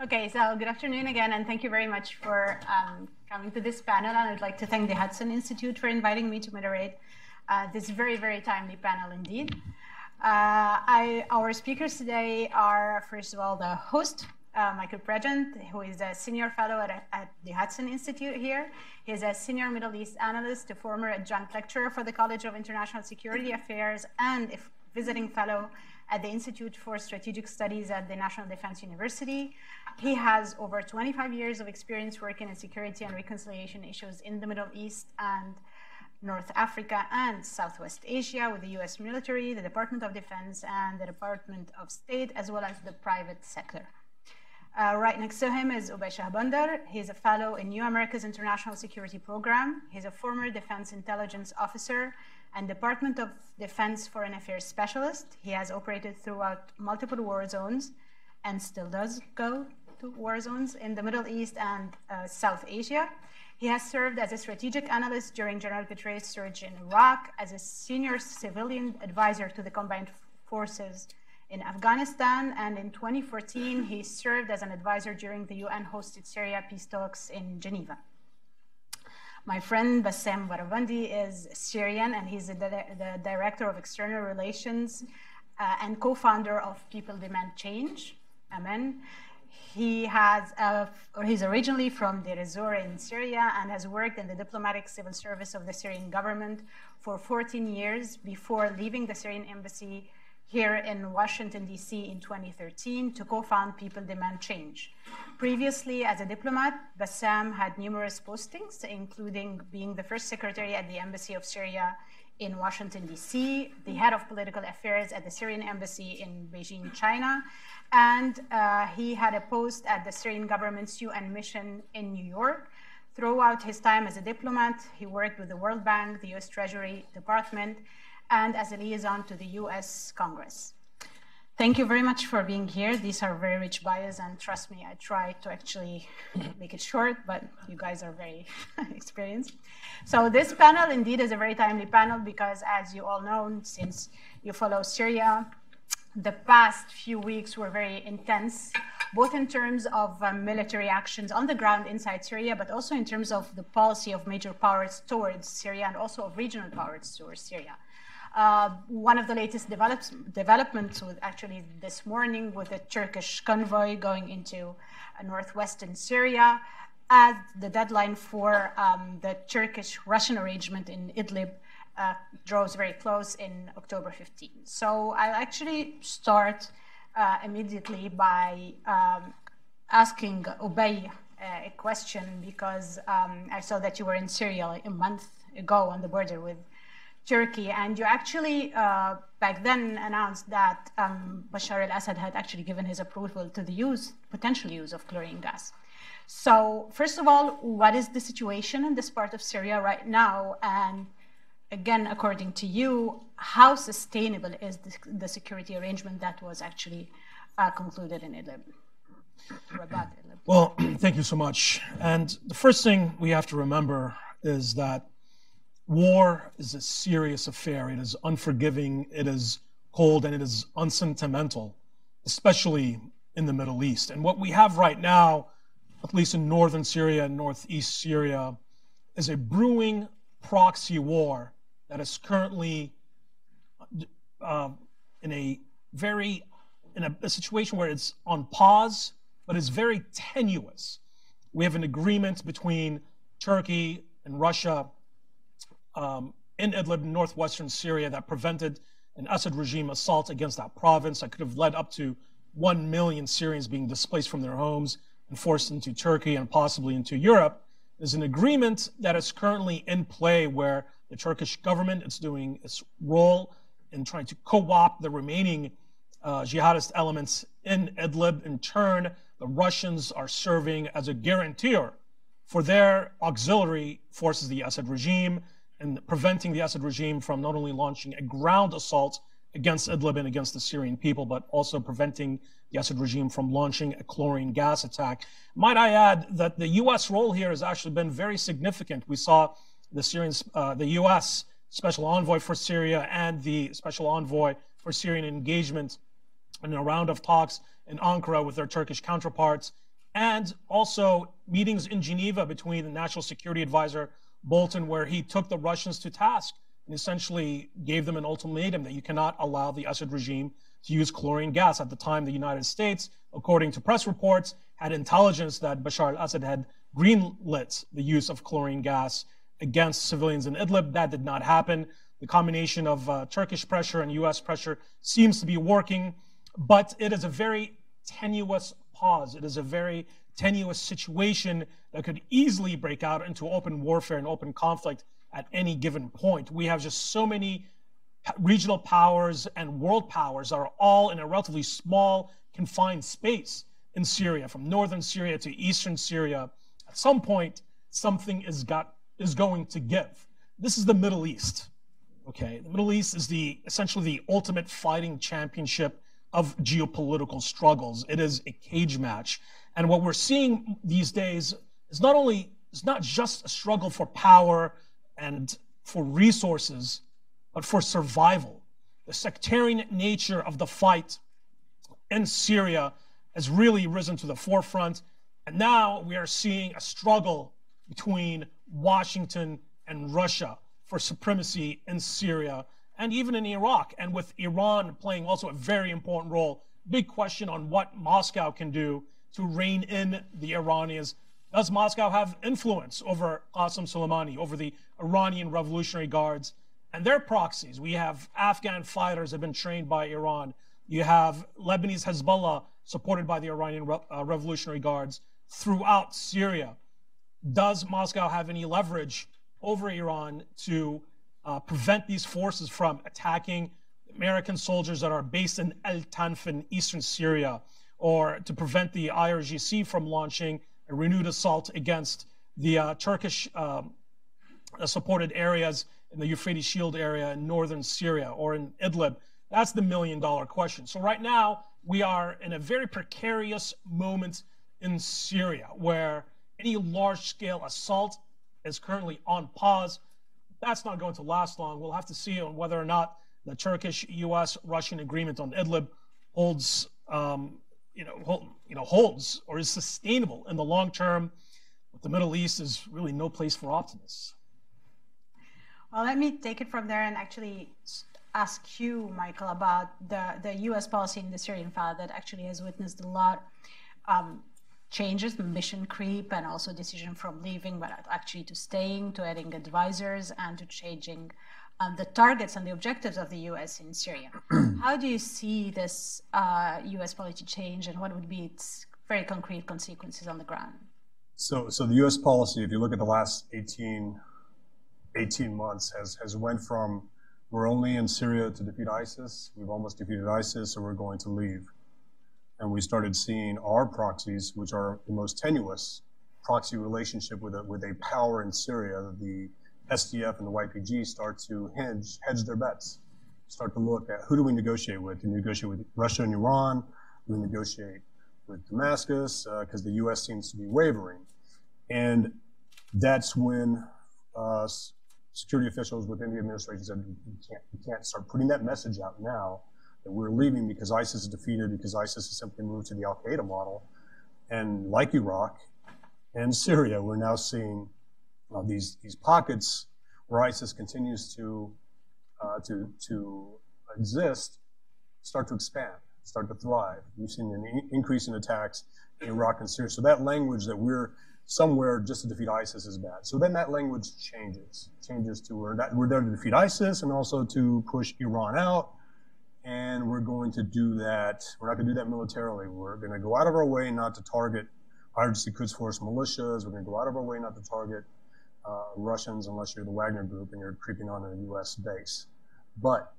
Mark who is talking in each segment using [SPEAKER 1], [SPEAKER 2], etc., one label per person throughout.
[SPEAKER 1] Okay, so good afternoon again, and thank you very much for um, coming to this panel. And I'd like to thank the Hudson Institute for inviting me to moderate uh, this very, very timely panel indeed. Uh, I, our speakers today are, first of all, the host, uh, Michael Pregent, who is a senior fellow at, at, the Hudson Institute here. He is a senior Middle East analyst, a former adjunct lecturer for the College of International Security Affairs, and a visiting fellow at the Institute for Strategic Studies at the National Defense University. He has over 25 years of experience working in security and reconciliation issues in the Middle East and North Africa and Southwest Asia with the US military, the Department of Defense, and the Department of State, as well as the private sector. Uh, right next to him is Ubay Shahbandar. He's a fellow in New America's International Security Program. He's a former defense intelligence officer and Department of Defense Foreign Affairs Specialist. He has operated throughout multiple war zones and still does go to war zones in the Middle East and uh, South Asia. He has served as a strategic analyst during General Petraeus' surge in Iraq, as a senior civilian advisor to the combined forces in Afghanistan, and in 2014, he served as an advisor during the UN hosted Syria peace talks in Geneva. My friend Bassem Barabandi is Syrian, and he's the, the Director of External Relations uh, and co-founder of People Demand Change. Amen. He has, a, or he's originally from Deir ez-Zor in Syria and has worked in the diplomatic civil service of the Syrian government for 14 years before leaving the Syrian embassy here in Washington, D.C. in 2013 to co-found People Demand Change. Previously, as a diplomat, Bassam had numerous postings, including being the first secretary at the Embassy of Syria in Washington, D.C., the head of political affairs at the Syrian embassy in Beijing, China, and uh, he had a post at the Syrian government's UN mission in New York. Throughout his time as a diplomat, he worked with the World Bank, the US Treasury Department, and as a liaison to the US Congress. Thank you very much for being here. These are very rich bios, and trust me, I try to actually make it short, but you guys are very experienced. So this panel indeed is a very timely panel because as you all know, since you follow Syria, the past few weeks were very intense, both in terms of um, military actions on the ground inside Syria, but also in terms of the policy of major powers towards Syria and also of regional powers towards Syria. Uh, one of the latest developments was actually this morning with a Turkish convoy going into uh, northwestern Syria as the deadline for um, the Turkish-Russian arrangement in Idlib uh, draws very close in October 15. So I'll actually start uh, immediately by um, asking Ubay uh, a question because um, I saw that you were in Syria a month ago on the border with Turkey, and you actually uh, back then announced that um, Bashar al-Assad had actually given his approval to the use, potential use of chlorine gas. So first of all, what is the situation in this part of Syria right now? And again, according to you, how sustainable is the, the security arrangement that was actually uh, concluded in Idlib?
[SPEAKER 2] Well, thank you so much. And the first thing we have to remember is that War is a serious affair. It is unforgiving, it is cold, and it is unsentimental, especially in the Middle East. And what we have right now, at least in northern Syria and northeast Syria, is a brewing proxy war that is currently uh, in a very in a, a situation where it's on pause, but it's very tenuous. We have an agreement between Turkey and Russia um, in Idlib, northwestern Syria, that prevented an Assad regime assault against that province that could have led up to 1 million Syrians being displaced from their homes and forced into Turkey and possibly into Europe. There's an agreement that is currently in play where the Turkish government is doing its role in trying to co-opt the remaining uh, jihadist elements in Idlib. In turn, the Russians are serving as a guarantor for their auxiliary forces, the Assad regime, and preventing the Assad regime from not only launching a ground assault against Idlib and against the Syrian people, but also preventing the Assad regime from launching a chlorine gas attack. Might I add that the U.S. role here has actually been very significant. We saw the Syrians, uh, the U.S. special envoy for Syria and the special envoy for Syrian engagement in a round of talks in Ankara with their Turkish counterparts and also meetings in Geneva between the National Security Advisor Bolton, where he took the Russians to task and essentially gave them an ultimatum that you cannot allow the Assad regime to use chlorine gas. At the time, the United States, according to press reports, had intelligence that Bashar al-Assad had greenlit the use of chlorine gas against civilians in Idlib. That did not happen. The combination of uh, Turkish pressure and U.S. pressure seems to be working, but it is a very tenuous pause. It is a very tenuous situation that could easily break out into open warfare and open conflict at any given point. We have just so many regional powers and world powers that are all in a relatively small, confined space in Syria, from northern Syria to eastern Syria. At some point, something is got is going to give. This is the Middle East. Okay, the Middle East is the essentially the ultimate fighting championship of geopolitical struggles. It is a cage match. And what we're seeing these days is not only is not just a struggle for power and for resources, but for survival. The sectarian nature of the fight in Syria has really risen to the forefront. And now we are seeing a struggle between Washington and Russia for supremacy in Syria and even in Iraq, and with Iran playing also a very important role. Big question on what Moscow can do to rein in the Iranians. Does Moscow have influence over Qasem Soleimani, over the Iranian Revolutionary Guards and their proxies? We have Afghan fighters have been trained by Iran. You have Lebanese Hezbollah supported by the Iranian Re- uh, Revolutionary Guards throughout Syria. Does Moscow have any leverage over Iran to uh, prevent these forces from attacking American soldiers that are based in El Tanf in eastern Syria, or to prevent the IRGC from launching a renewed assault against the uh, Turkish um, supported areas in the Euphrates Shield area in northern Syria or in Idlib? That's the million dollar question. So, right now, we are in a very precarious moment in Syria where any large scale assault is currently on pause. That's not going to last long. We'll have to see on whether or not the Turkish, U.S., Russian agreement on Idlib holds, um, you know, hold, you know, holds or is sustainable in the long term. But the Middle East is really no place for optimists.
[SPEAKER 1] Well, let me take it from there and actually ask you, Michael, about the, the U.S. policy in the Syrian file that actually has witnessed a lot um, changes, mission creep, and also decision from leaving, but actually to staying, to adding advisors, and to changing um, the targets and the objectives of the U.S. in Syria. How do you see this uh, U.S. policy change, and what would be its very concrete consequences on the ground?
[SPEAKER 3] So, so the U.S. policy, if you look at the last 18, 18 months, has has went from we're only in Syria to defeat ISIS. We've almost defeated ISIS, so we're going to leave and we started seeing our proxies, which are the most tenuous proxy relationship with a, with a power in Syria, the SDF and the YPG start to hedge, hedge their bets, start to look at who do we negotiate with? Do we negotiate with Russia and Iran? Do we negotiate with Damascus? Because uh, the U.S. seems to be wavering. And that's when uh, security officials within the administration said, you can't, you can't start putting that message out now that we're leaving because ISIS is defeated, because ISIS has simply moved to the Al Qaeda model. And like Iraq and Syria, we're now seeing uh, these, these pockets where ISIS continues to, uh, to, to exist start to expand, start to thrive. We've seen an increase in attacks in Iraq and Syria. So that language that we're somewhere just to defeat ISIS is bad. So then that language changes, changes to we're, that, we're there to defeat ISIS and also to push Iran out and we're going to do that. We're not going to do that militarily. We're going to go out of our way not to target IRGC Quds Force militias. We're going to go out of our way not to target uh, Russians unless you're the Wagner Group and you're creeping on a U.S. base. But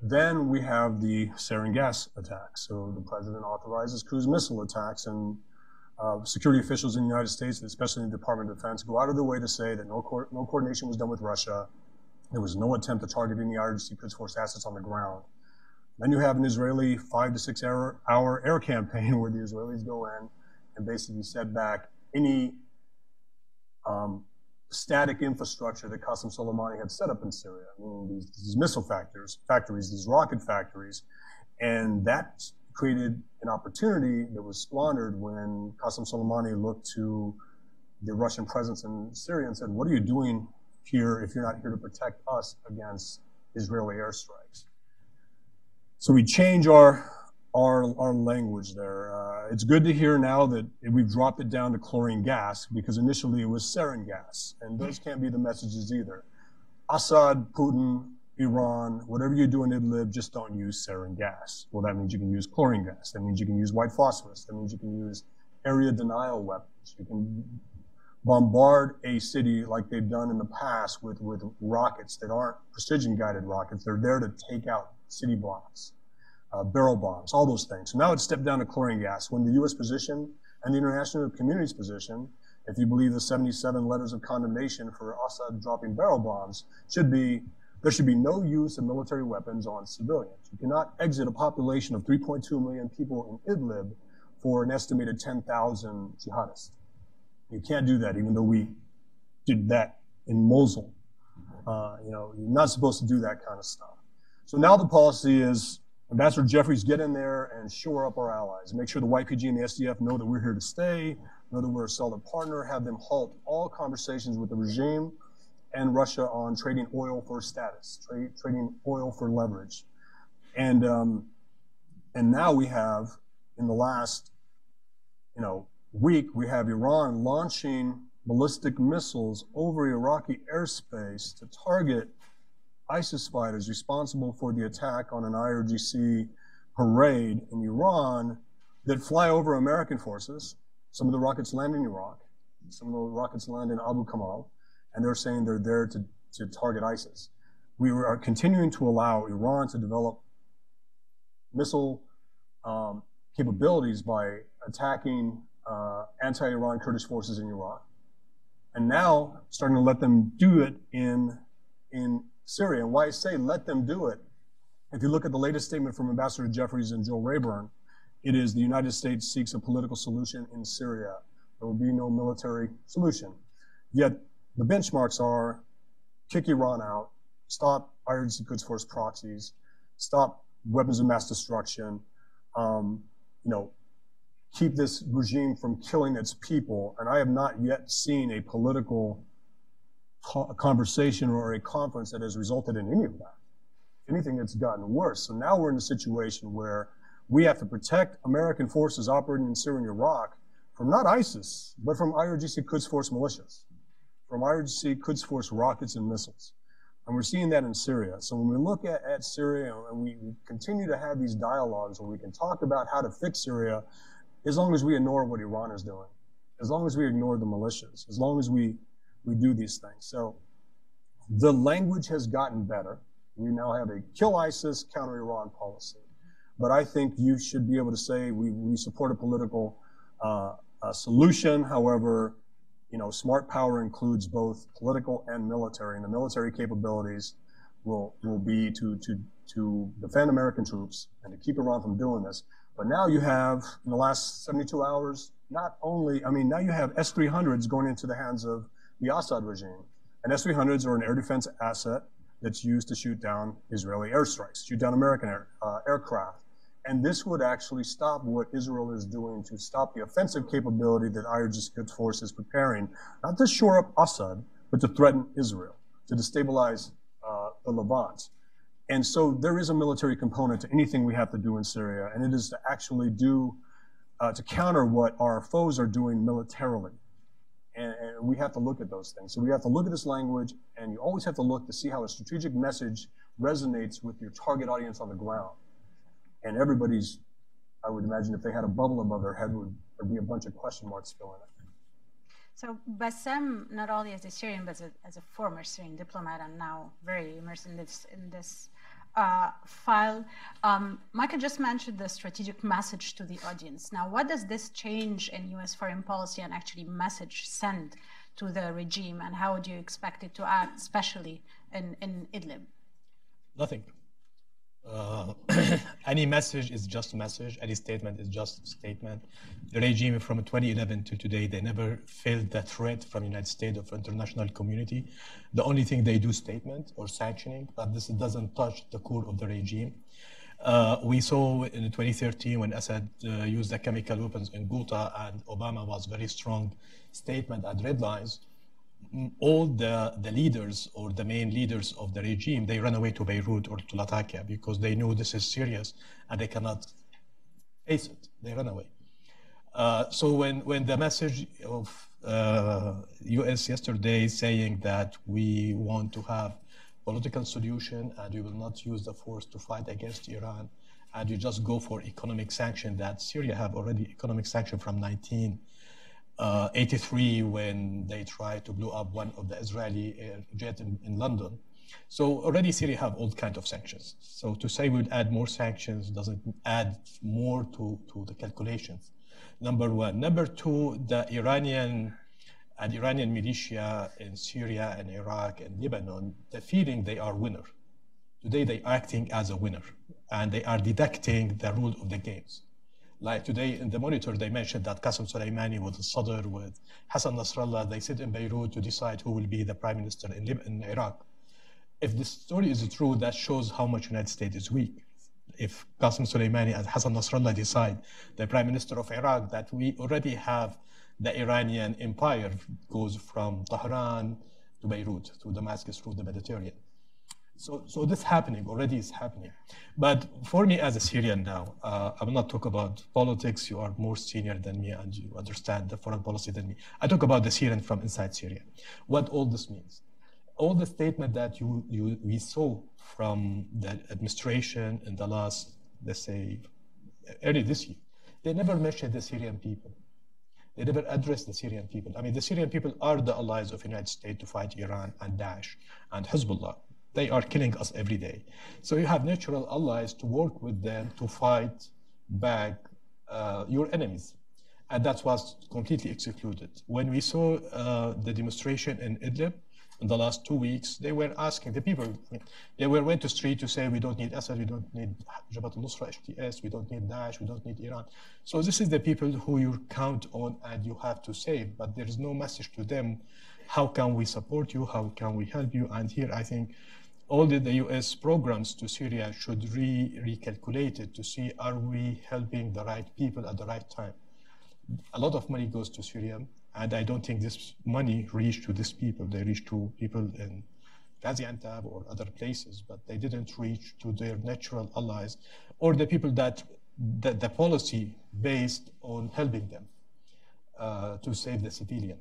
[SPEAKER 3] then we have the sarin gas attacks. So the president authorizes cruise missile attacks, and uh, security officials in the United States, especially in the Department of Defense, go out of their way to say that no, co- no coordination was done with Russia. There was no attempt to target any IRGC Quds Force assets on the ground. Then you have an Israeli five to six hour, hour air campaign where the Israelis go in and basically set back any um, static infrastructure that Qasem Soleimani had set up in Syria. I mean, these, these missile factors, factories, these rocket factories, and that created an opportunity that was squandered when Qasem Soleimani looked to the Russian presence in Syria and said, What are you doing here if you're not here to protect us against Israeli airstrikes? So we change our our, our language there. Uh, it's good to hear now that we've dropped it down to chlorine gas because initially it was sarin gas, and those can't be the messages either. Assad, Putin, Iran, whatever you do in Idlib, just don't use sarin gas. Well, that means you can use chlorine gas. That means you can use white phosphorus. That means you can use area denial weapons. You can bombard a city like they've done in the past with, with rockets that aren't precision guided rockets. They're there to take out city blocks, uh, barrel bombs, all those things. So now it's stepped down to chlorine gas. When the U.S. position and the international community's position, if you believe the 77 letters of condemnation for Assad dropping barrel bombs, should be there should be no use of military weapons on civilians. You cannot exit a population of 3.2 million people in Idlib for an estimated 10,000 jihadists. You can't do that, even though we did that in Mosul. Uh, you know, you're not supposed to do that kind of stuff. So now the policy is Ambassador Jeffries get in there and shore up our allies. Make sure the YPG and the SDF know that we're here to stay, know that we're a solid partner, have them halt all conversations with the regime and Russia on trading oil for status, tra- trading oil for leverage. And, um, and now we have, in the last, you know, week, we have Iran launching ballistic missiles over Iraqi airspace to target ISIS fighters responsible for the attack on an IRGC parade in Iran that fly over American forces. Some of the rockets land in Iraq. Some of the rockets land in Abu Kamal and they're saying they're there to, to target ISIS. We are continuing to allow Iran to develop missile um, capabilities by attacking uh, anti-Iran Kurdish forces in Iraq, and now starting to let them do it in in Syria. And why I say let them do it, if you look at the latest statement from Ambassador Jeffries and Joel Rayburn, it is the United States seeks a political solution in Syria. There will be no military solution. Yet the benchmarks are kick Iran out, stop IRGC Quds Force proxies, stop weapons of mass destruction, um, you know, keep this regime from killing its people. And I have not yet seen a political co- conversation or a conference that has resulted in any of that. Anything, that's gotten worse. So now we're in a situation where we have to protect American forces operating in Syria and Iraq from not ISIS, but from IRGC Quds Force militias from IRGC Quds Force rockets and missiles. And we're seeing that in Syria. So when we look at, at Syria and we continue to have these dialogues where we can talk about how to fix Syria, as long as we ignore what Iran is doing, as long as we ignore the militias, as long as we, we do these things. So the language has gotten better. We now have a kill ISIS, counter Iran policy. But I think you should be able to say we, we support a political uh, a solution. However, you know, smart power includes both political and military, and the military capabilities will will be to to to defend American troops and to keep Iran from doing this. But now you have, in the last 72 hours, not only, I mean, now you have S-300s going into the hands of the Assad regime. And S-300s are an air defense asset that's used to shoot down Israeli airstrikes, shoot down American air, uh, aircraft. And this would actually stop what Israel is doing to stop the offensive capability that IRGC Force is preparing, not to shore up Assad, but to threaten Israel, to destabilize uh, the Levant. And so there is a military component to anything we have to do in Syria, and it is to actually do, uh, to counter what our foes are doing militarily. We have to look at those things. So we have to look at this language, and you always have to look to see how a strategic message resonates with your target audience on the ground and everybody's, I would imagine if they had a bubble above their head, would there'd be a bunch of question marks filling it.
[SPEAKER 1] So Bassem, not only as a Syrian, but as a, as a, former Syrian diplomat and now very immersed in this in this uh, file, um, Michael just mentioned the strategic message to the audience. Now, what does this change in U.S. foreign policy and actually message send to the regime, and how do you expect it to act, especially in, in Idlib?
[SPEAKER 4] Nothing. Uh, any message is just a message. Any statement is just a statement. The regime from 2011 to today, they never felt the threat from the United States or international community. The only thing they do statement or sanctioning, but this doesn't touch the core of the regime. Uh, we saw in 2013 when Assad uh, used the chemical weapons in Ghouta and Obama was very strong statement at red lines. All the, the leaders or the main leaders of the regime, they run away to Beirut or to Latakia because they know this is serious and they cannot face it. They run away. Uh, so when, when the message of uh, U.S. yesterday saying that we want to have political solution and we will not use the force to fight against Iran and we just go for economic sanction that Syria have already economic sanction from 1983 uh, when they tried to blow up one of the Israeli jet in, in London. So already Syria have all kinds of sanctions. So to say we would add more sanctions doesn't add more to, to the calculations number one. Number two, the Iranian and Iranian militia in Syria and Iraq and Lebanon, the feeling they are winner. Today they are acting as a winner and they are deducting the rule of the games. Like today in the monitor, they mentioned that Qasem Soleimani with Sadr, with Hassan Nasrallah, they sit in Beirut to decide who will be the prime minister in, Lib- in Iraq. If this story is true, that shows how much United States is weak if Qasem Soleimani and Hassan Nasrallah decide, the prime minister of Iraq, that we already have the Iranian empire goes from Tehran to Beirut, to Damascus, through the Mediterranean. So, so this happening already is happening. But for me as a Syrian now, uh, I will not talk about politics. You are more senior than me and you understand the foreign policy than me. I talk about the Syrian from inside Syria. What all this means. All the statement that you, you we saw from the administration in the last, let's say, early this year. They never mentioned the Syrian people. They never addressed the Syrian people. I mean, the Syrian people are the allies of the United States to fight Iran and Daesh and Hezbollah. They are killing us every day. So you have natural allies to work with them to fight back uh, your enemies. And that was completely excluded. When we saw uh, the demonstration in Idlib, in the last two weeks, they were asking the people, they were went to street to say, we don't need Assad, we don't need Jabhat al-Nusra, HTS, we don't need Daesh, we don't need Iran. So this is the people who you count on and you have to save, but there is no message to them. How can we support you? How can we help you? And here I think all the, US programs to Syria should re recalculate it to see are we helping the right people at the right time. A lot of money goes to Syria and I don't think this money reached to these people. They reached to people in Gaziantep or other places, but they didn't reach to their natural allies or the people that, that the policy based on helping them uh, to save the civilian.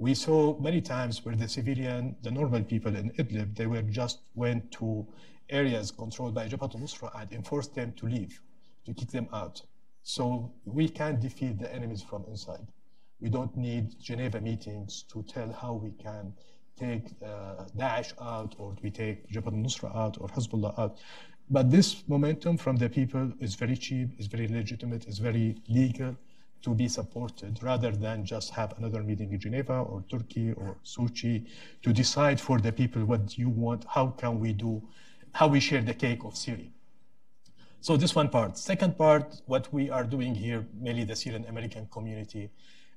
[SPEAKER 4] We saw many times where the civilian, the normal people in Idlib, they were just went to areas controlled by Jabhat al-Nusra and enforced them to leave, to kick them out. So we can defeat the enemies from inside. We don't need Geneva meetings to tell how we can take uh, Daesh out or we take Jabhat al-Nusra out or Hezbollah out. But this momentum from the people is very cheap, is very legitimate, is very legal to be supported rather than just have another meeting in Geneva or Turkey or Sochi to decide for the people what you want, how can we do, how we share the cake of Syria. So this one part. Second part, what we are doing here, mainly the Syrian American community,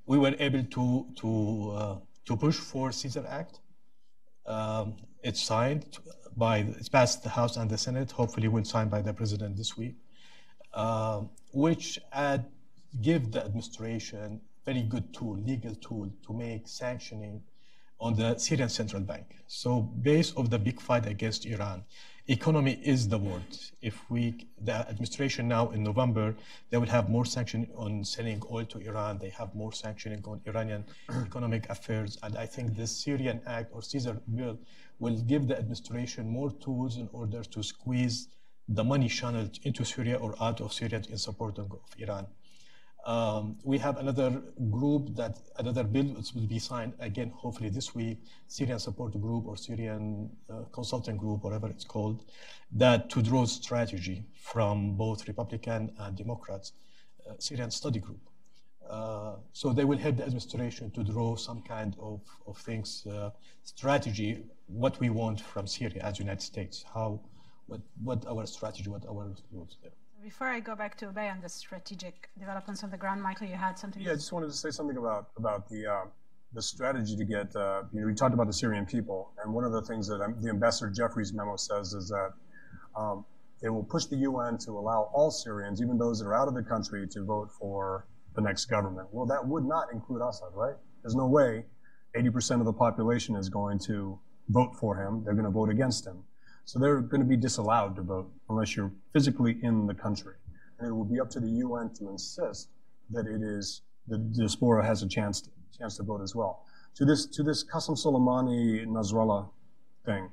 [SPEAKER 4] we were able to to uh, to push for Caesar Act. Um, it's signed by it's passed the House and the Senate. Hopefully, will sign by the president this week, uh, which add, give the administration very good tool, legal tool to make sanctioning on the Syrian central bank. So, based of the big fight against Iran, economy is the word. If we, the administration now in November, they will have more sanction on selling oil to Iran. They have more sanctioning on Iranian economic affairs. And I think this Syrian Act or Caesar bill will give the administration more tools in order to squeeze the money channeled into Syria or out of Syria in support of Iran. Um, we have another group that another bill will be signed again, hopefully this week, Syrian support group or Syrian uh, consulting group, whatever it's called, that to draw strategy from both Republican and Democrats, uh, Syrian study group. Uh, so they will help the administration to draw some kind of, of things, uh, strategy, what we want from Syria as United States, how, what, what our strategy, what our rules there.
[SPEAKER 1] Before I go back to Ubay on the strategic developments on the ground, Michael, you had something.
[SPEAKER 3] Yeah, I just wanted to say something about about the uh, the strategy to get. Uh, you know, we talked about the Syrian people, and one of the things that um, the ambassador Jeffries memo says is that um, it will push the UN to allow all Syrians, even those that are out of the country, to vote for the next government. Well, that would not include Assad, right? There's no way 80% of the population is going to vote for him. They're going to vote against him. So they're going to be disallowed to vote unless you're physically in the country. And it will be up to the UN to insist that it is the diaspora has a chance to, chance to vote as well. To this to this Qasem Soleimani Nasrallah thing,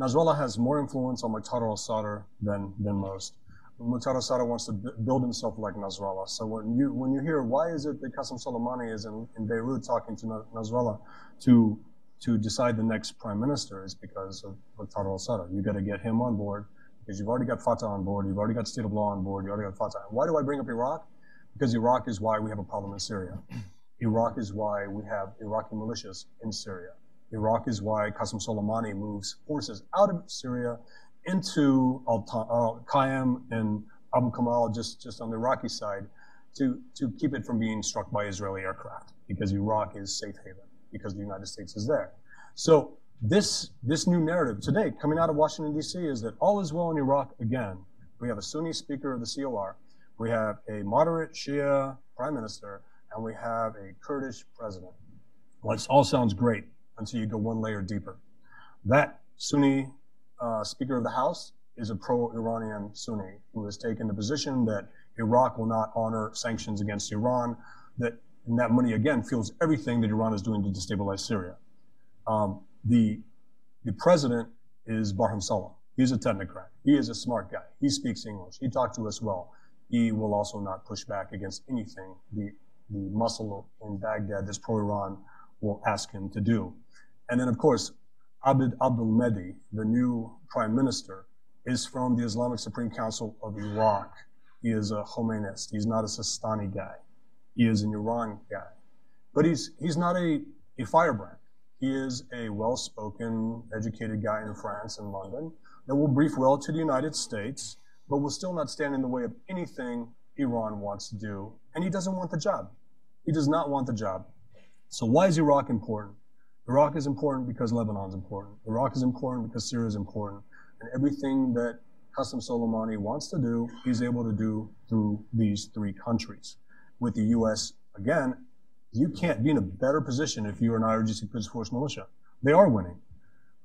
[SPEAKER 3] Nasrallah has more influence on Muqtada al-Sadr than than most. Muqtada al-Sadr wants to build himself like Nasrallah. So when you when you hear why is it that Qasem Soleimani is in, in Beirut talking to Nasrallah to to decide the next prime minister is because of Muqtada al-Sadr. You've got to get him on board because you've already got Fatah on board, you've already got state of law on board, you already got Fatah. Why do I bring up Iraq? Because Iraq is why we have a problem in Syria. Iraq is why we have Iraqi militias in Syria. Iraq is why Qasem Soleimani moves forces out of Syria into Al-Qaim uh, and Abu Kamal, just, just on the Iraqi side, to, to keep it from being struck by Israeli aircraft, because Iraq is safe haven, because the United States is there. So this, this new narrative today coming out of Washington, D.C. is that all is well in Iraq again. We have a Sunni speaker of the COR, we have a moderate Shia prime minister, and we have a Kurdish president. Well, it all sounds great until you go one layer deeper. That Sunni uh, Speaker of the House is a pro-Iranian Sunni who has taken the position that Iraq will not honor sanctions against Iran, that and that money again fuels everything that Iran is doing to destabilize Syria. Um, the, the president is Barham Saleh. He's a technocrat. He is a smart guy. He speaks English. He talked to us well. He will also not push back against anything the, the muscle in Baghdad, this pro-Iran, will ask him to do. And then, of course, Abd Abdul Mahdi, the new prime minister, is from the Islamic Supreme Council of Iraq. He is a Khomeinist. He's not a Sistani guy. He is an Iran guy. But he's, he's not a, a firebrand. He is a well-spoken, educated guy in France and London that will brief well to the United States, but will still not stand in the way of anything Iran wants to do. And he doesn't want the job. He does not want the job. So why is Iraq important? Iraq is important because Lebanon is important. Iraq is important because Syria is important. And everything that Qasem Soleimani wants to do, he's able to do through these three countries. With the U.S., again, you can't be in a better position if you're an IRGC Quds Force militia. They are winning.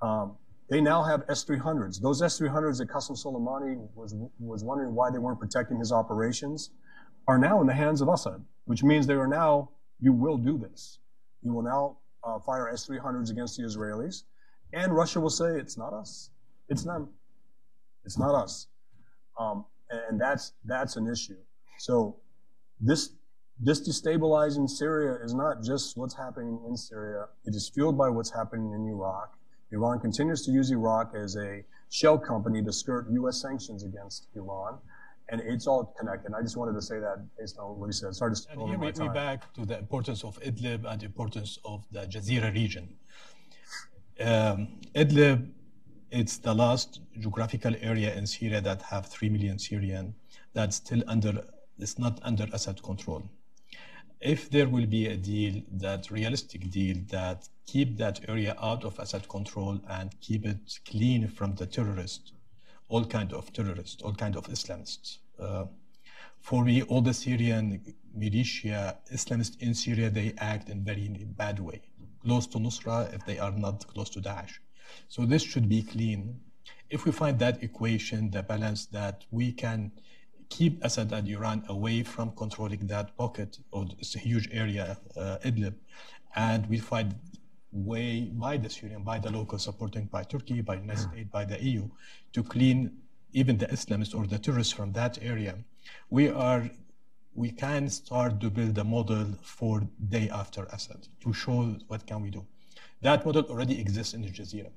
[SPEAKER 3] Um, they now have S-300s. Those S-300s that Qasem Soleimani was, was wondering why they weren't protecting his operations are now in the hands of Assad, which means they are now, you will do this. You will now uh, fire S-300s against the Israelis, and Russia will say it's not us, it's them, it's not us, um, and that's that's an issue. So this this destabilizing Syria is not just what's happening in Syria; it is fueled by what's happening in Iraq. Iran continues to use Iraq as a shell company to skirt U.S. sanctions against Iran and it's all connected. I just wanted to say that based on what he said. Sorry to
[SPEAKER 4] we, time. we back to the importance of Idlib and the importance of the Jazeera region. Um, Idlib, it's the last geographical area in Syria that have 3 million Syrian that's still under, it's not under Assad control. If there will be a deal, that realistic deal that keep that area out of Assad control and keep it clean from the terrorists, all kind of terrorists, all kind of Islamists. Uh, for me, all the Syrian militia, Islamists in Syria, they act in very bad way, close to Nusra if they are not close to Daesh. So this should be clean. If we find that equation, the balance that we can keep Assad and Iran away from controlling that pocket or this huge area, uh, Idlib, and we find way by the Syrian, by the local supporting by Turkey, by United States, by the EU, to clean even the Islamists or the terrorists from that area. We are, we can start to build a model for day after Assad to show what can we do. That model already exists in the Jazeera.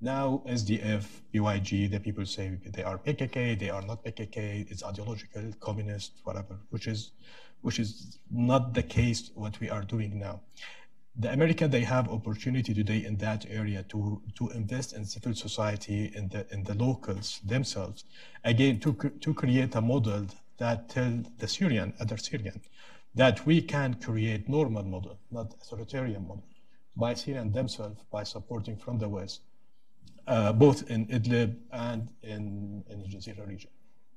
[SPEAKER 4] Now, SDF, PYG, the people say they are PKK, they are not PKK, it's ideological, communist, whatever, which is, which is not the case what we are doing now. The American they have opportunity today in that area to to invest in civil society in the in the locals themselves. Again to to create a model that tell the Syrian other Syrian that we can create normal model not authoritarian model by Syrian themselves by supporting from the West uh, both in Idlib and in, in the Jazeera region.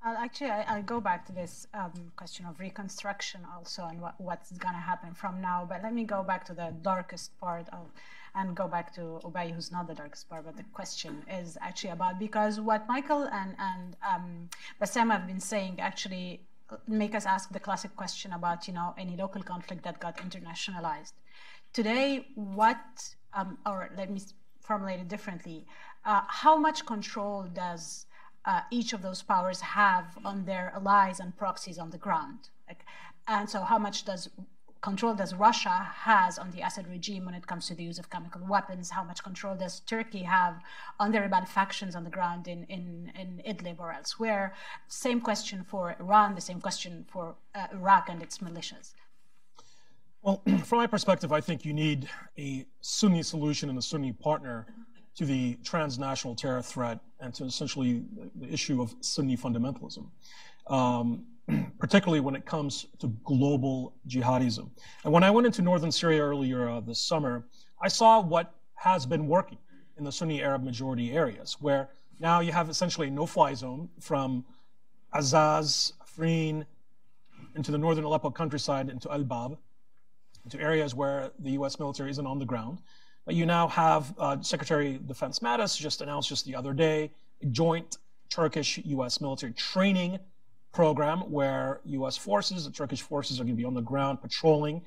[SPEAKER 1] Uh, actually, I, will go back to this um, question of reconstruction also and what, what's going to happen from now. But let me go back to the darkest part of, and go back to Ubay, who's not the darkest part, but the question is actually about because what Michael and, and um, Bassem have been saying actually make us ask the classic question about, you know, any local conflict that got internationalized. Today, what, um, or let me formulate it differently, uh, how much control does uh, each of those powers have on their allies and proxies on the ground? Like, and so how much does control does Russia has on the Assad regime when it comes to the use of chemical weapons? How much control does Turkey have on their bad factions on the ground in, in, in Idlib or elsewhere? Same question for Iran, the same question for uh, Iraq and its militias.
[SPEAKER 2] Well, from my perspective, I think you need a Sunni solution and a Sunni partner to the transnational terror threat and to essentially the issue of Sunni fundamentalism. Um, particularly when it comes to global jihadism. And when I went into northern Syria earlier uh, this summer, I saw what has been working in the Sunni Arab majority areas, where now you have essentially a no-fly zone from Azaz, Afrin, into the northern Aleppo countryside, into Al Bab, into areas where the U.S. military isn't on the ground. But you now have uh, Secretary of Defense Mattis just announced just the other day a joint Turkish-U.S. military training program where U.S. forces, the Turkish forces are going to be on the ground patrolling.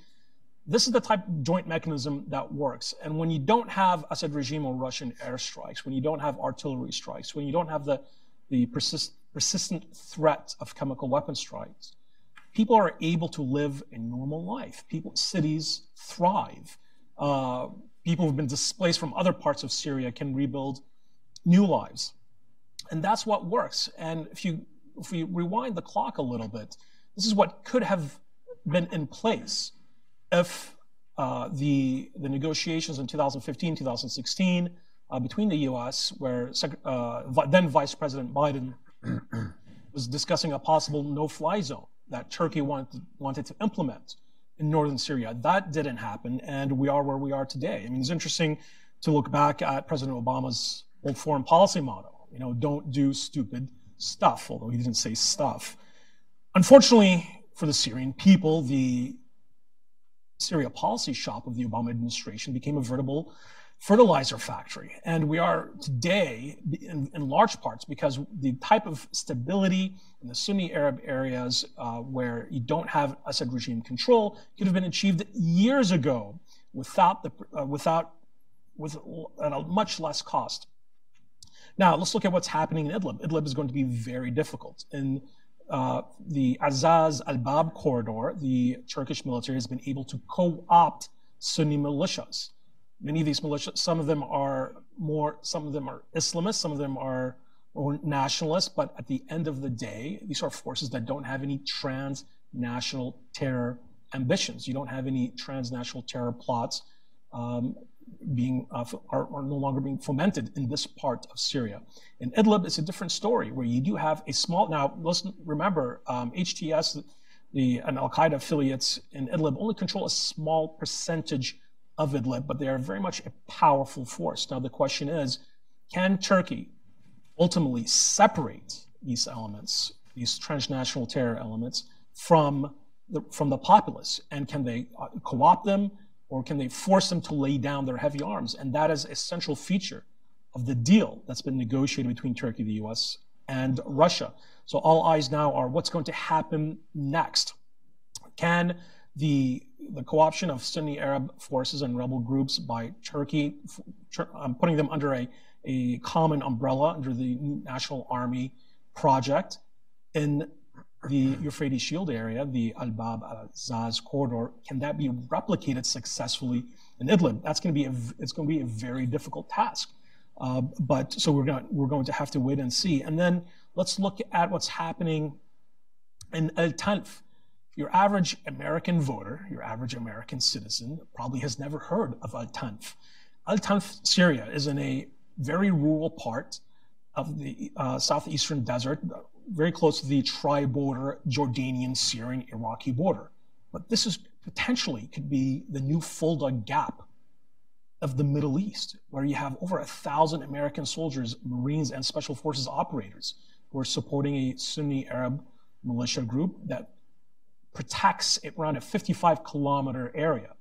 [SPEAKER 2] This is the type of joint mechanism that works. And when you don't have Assad regime or Russian airstrikes, when you don't have artillery strikes, when you don't have the, the persist, persistent threat of chemical weapon strikes, people are able to live a normal life. People, cities thrive. Uh, people who've been displaced from other parts of Syria can rebuild new lives. And that's what works. And if you if we rewind the clock a little bit, this is what could have been in place if uh, the, the negotiations in 2015, 2016 uh, between the US, where uh, then Vice President Biden was discussing a possible no fly zone that Turkey wanted, wanted to implement in northern Syria. That didn't happen, and we are where we are today. I mean, it's interesting to look back at President Obama's old foreign policy motto. You know, don't do stupid stuff, although he didn't say stuff. Unfortunately for the Syrian people, the Syria policy shop of the Obama administration became a veritable fertilizer factory. And we are today, in, in large parts, because the type of stability in the Sunni Arab areas uh, where you don't have Assad regime control could have been achieved years ago without the uh, without with at a much less cost. Now, let's look at what's happening in Idlib. Idlib is going to be very difficult. In uh, the Azaz al Bab corridor, the Turkish military has been able to co opt Sunni militias. Many of these militias, some of them are more, some of them are Islamists, some of them are more nationalist, but at the end of the day, these are forces that don't have any transnational terror ambitions. You don't have any transnational terror plots. Um, being uh, are, are, no longer being fomented in this part of Syria. In Idlib, it's a different story where you do have a small. Now, let's remember, um, HTS, the and Al Qaeda affiliates in Idlib only control a small percentage of Idlib, but they are very much a powerful force. Now, the question is, can Turkey ultimately separate these elements, these transnational terror elements, from the, from the populace, and can they uh, co-opt them? or can they force them to lay down their heavy arms? And that is a central feature of the deal that's been negotiated between Turkey, the US, and Russia. So all eyes now are what's going to happen next. Can the the co-option of Sunni Arab forces and rebel groups by Turkey, um, putting them under a, a common umbrella under the National Army project in the Euphrates Shield area, the Al-Bab al-Zaz corridor, can that be replicated successfully in Idlib? That's going to be a, it's going to be a very difficult task. Uh, but so we're going we're going to have to wait and see. And then let's look at what's happening in Al Tanf. Your average American voter, your average American citizen, probably has never heard of Al Tanf. Al Tanf, Syria, is in a very rural part of the uh, southeastern desert, very close to the tri-border Jordanian, Syrian, Iraqi border. But this is potentially could be the new Fulda Gap of the Middle East, where you have over a thousand American soldiers, Marines, and Special Forces operators who are supporting a Sunni Arab militia group that protects around a 55 kilometer area.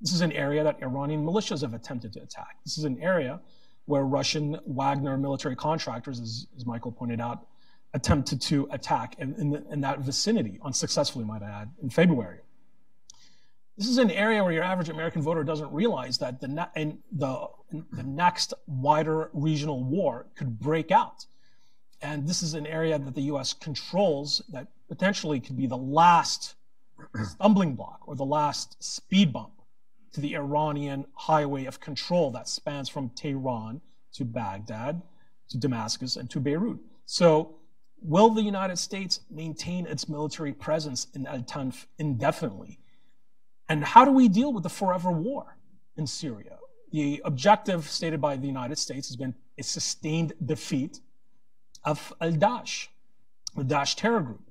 [SPEAKER 2] This is an area that Iranian militias have attempted to attack. This is an area where Russian Wagner military contractors, as, as Michael pointed out, attempted to attack in, in, in, that vicinity, unsuccessfully, might I add, in February. This is an area where your average American voter doesn't realize that the, ne- the, the next wider regional war could break out. And this is an area that the US controls that potentially could be the last stumbling block or the last speed bump to the Iranian highway of control that spans from Tehran to Baghdad to Damascus and to Beirut. So, will the United States maintain its military presence in Al Tanf indefinitely? And how do we deal with the forever war in Syria? The objective stated by the United States has been a sustained defeat of Al Daesh, the Daesh terror group.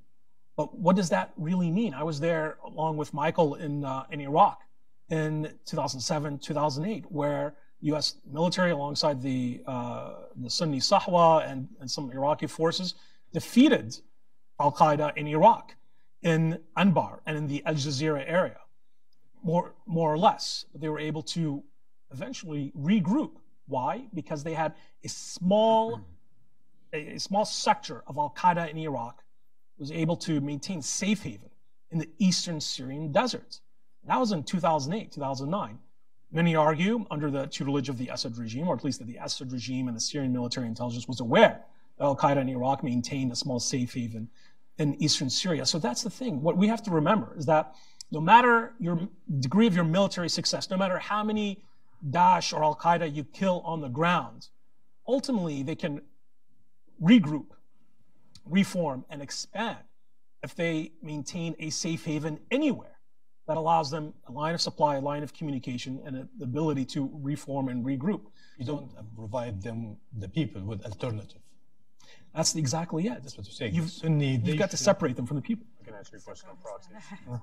[SPEAKER 2] But what does that really mean? I was there along with Michael in, uh, in Iraq in 2007, 2008, where U.S. military, alongside the, uh, the Sunni Sahwa and, and some Iraqi forces, defeated Al Qaeda in Iraq, in Anbar, and in the Al Jazeera area, more, more or less. They were able to eventually regroup. Why? Because they had a small, a, a small sector of Al Qaeda in Iraq was able to maintain safe haven in the eastern Syrian desert. That was in 2008, 2009. Many argue under the tutelage of the Assad regime, or at least that the Assad regime and the Syrian military intelligence was aware that Al Qaeda in Iraq maintained a small safe haven in eastern Syria. So that's the thing. What we have to remember is that no matter your degree of your military success, no matter how many Daesh or Al Qaeda you kill on the ground, ultimately they can regroup, reform, and expand if they maintain a safe haven anywhere that allows them a line of supply, a line of communication, and a, the ability to reform and regroup.
[SPEAKER 4] You don't provide them, the people, with alternative.
[SPEAKER 2] That's exactly it.
[SPEAKER 4] That's what you're saying.
[SPEAKER 2] You've,
[SPEAKER 4] Sunni,
[SPEAKER 2] you've got to separate them from the people.
[SPEAKER 3] I can answer your question on proxies.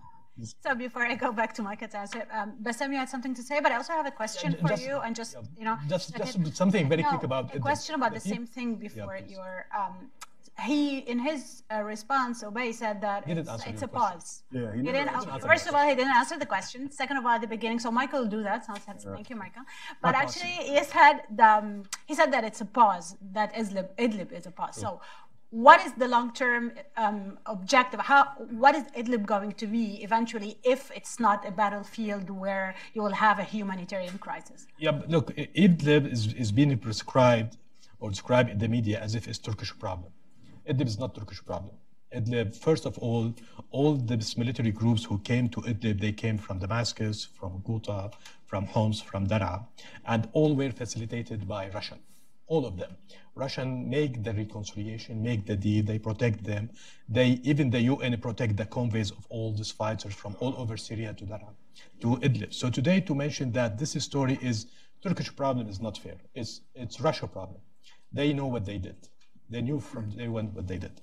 [SPEAKER 1] So before I go back to Micah's answer, um, Bassam, you had something to say, but I also have a question for
[SPEAKER 4] just-
[SPEAKER 1] you, and just
[SPEAKER 4] yeah,
[SPEAKER 1] you know,
[SPEAKER 4] just- just something very
[SPEAKER 1] No,
[SPEAKER 4] quick about
[SPEAKER 1] a
[SPEAKER 4] it.
[SPEAKER 1] question about the
[SPEAKER 4] The
[SPEAKER 1] same thing before
[SPEAKER 4] please.
[SPEAKER 1] your. Um, he in his uh, response, Obey said that
[SPEAKER 4] He
[SPEAKER 1] it's, it's a
[SPEAKER 4] question.
[SPEAKER 1] pause.
[SPEAKER 3] Yeah, he
[SPEAKER 1] He didn't.
[SPEAKER 3] answered
[SPEAKER 1] uh,
[SPEAKER 3] the
[SPEAKER 1] first of all, he didn't answer the question. Second of all, at the beginning, so Michael will do that. So thank you, Michael. But
[SPEAKER 2] Not
[SPEAKER 1] actually, he said the, um, he said that it's a pause. That Idlib, Idlib is a pause. So, what is the long-term um, objective? How what is Idlib going to be eventually if it's not a battlefield where you will have a humanitarian crisis?
[SPEAKER 4] Yeah, but look, I- Idlib is, is being prescribed or described in the media as if it's Turkish problem. Idlib is not Turkish problem. Idlib, first of all, all these military groups who came to Idlib, they came from Damascus, from Ghouta, from Homs, from Daraa, and all were facilitated by Russian. All of them. Russian make the reconciliation, make the deal, they protect them. They even the UN protect the convoys of all these fighters from all over Syria to Daraa, to Idlib. So today to mention that this story is Turkish problem is not fair. It's it's Russia problem. They know what they did. They knew from day one what they did.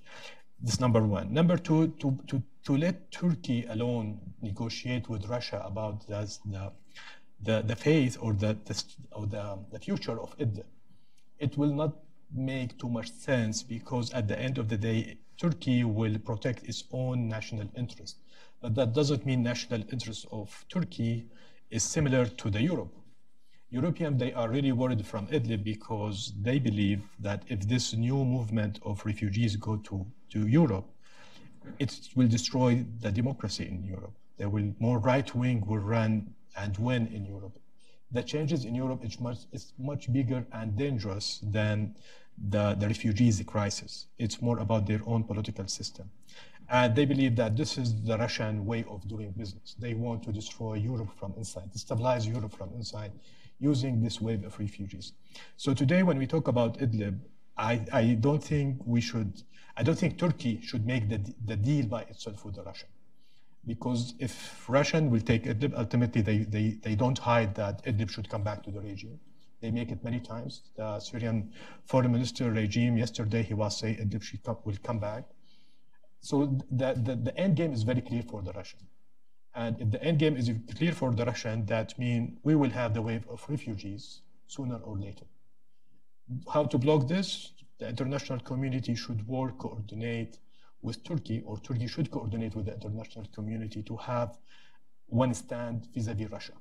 [SPEAKER 4] This number one. Number two, to, to, to let Turkey alone negotiate with Russia about the, the, the, the faith or, the, the, or the, the future of Idlib. It will not make too much sense because at the end of the day, Turkey will protect its own national interest. But that doesn't mean national interest of Turkey is similar to the Europe. European, they are really worried from Idlib because they believe that if this new movement of refugees go to, to Europe, it will destroy the democracy in Europe. There will more right wing will run and win in Europe. The changes in Europe is much, is much bigger and dangerous than the, the refugees crisis. It's more about their own political system. And they believe that this is the Russian way of doing business. They want to destroy Europe from inside, destabilize Europe from inside, using this wave of refugees. So today, when we talk about Idlib, I, I don't think we should, I don't think Turkey should make the, the deal by itself with the Russian. Because if Russian will take Idlib, ultimately they, they, they don't hide that Idlib should come back to the regime. They make it many times. The Syrian foreign minister regime yesterday, he was saying Idlib should come, will come back. So the, the, the end game is very clear for the Russian. And if the end game is clear for the Russian, that means we will have the wave of refugees sooner or later. How to block this? The international community should work, coordinate with Turkey, or Turkey should coordinate with the international community to have one stand vis-a-vis Russia.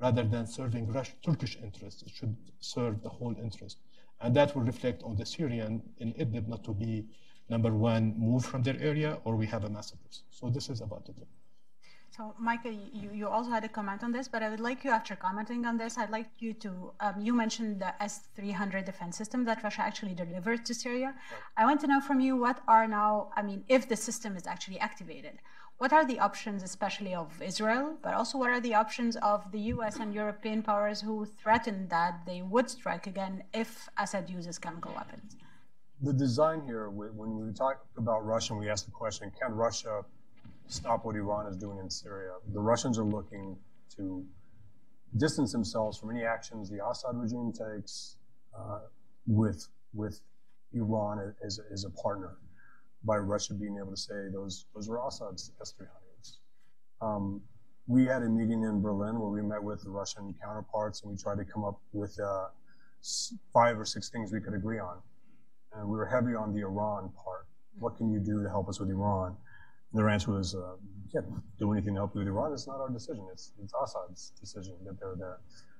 [SPEAKER 4] Rather than serving Turkish interests, it should serve the whole interest. And that will reflect on the Syrian in Idlib not to be, number one, moved from their area, or we have a massacre. So this is about it.
[SPEAKER 1] So, Michael, you, you also had a comment on this, but I would like you, after commenting on this, I'd like you to, um, you mentioned the S-300 defense system that Russia actually delivered to Syria. Right. I want to know from you what are now, I mean, if the system is actually activated, what are the options, especially of Israel, but also what are the options of the US and European powers who threaten that they would strike again if Assad uses chemical weapons?
[SPEAKER 3] The design here, when we talk about Russia, we ask the question, can Russia stop what Iran is doing in Syria. The Russians are looking to distance themselves from any actions the Assad regime takes uh, with with Iran as, as a partner by Russia being able to say those those were Assad's S-300s. Um, we had a meeting in Berlin where we met with the Russian counterparts and we tried to come up with uh, five or six things we could agree on. And we were heavy on the Iran part. What can you do to help us with Iran? Their answer was, uh, can't do anything to help you with Iran. It's not our decision. It's, it's Assad's decision that they're there.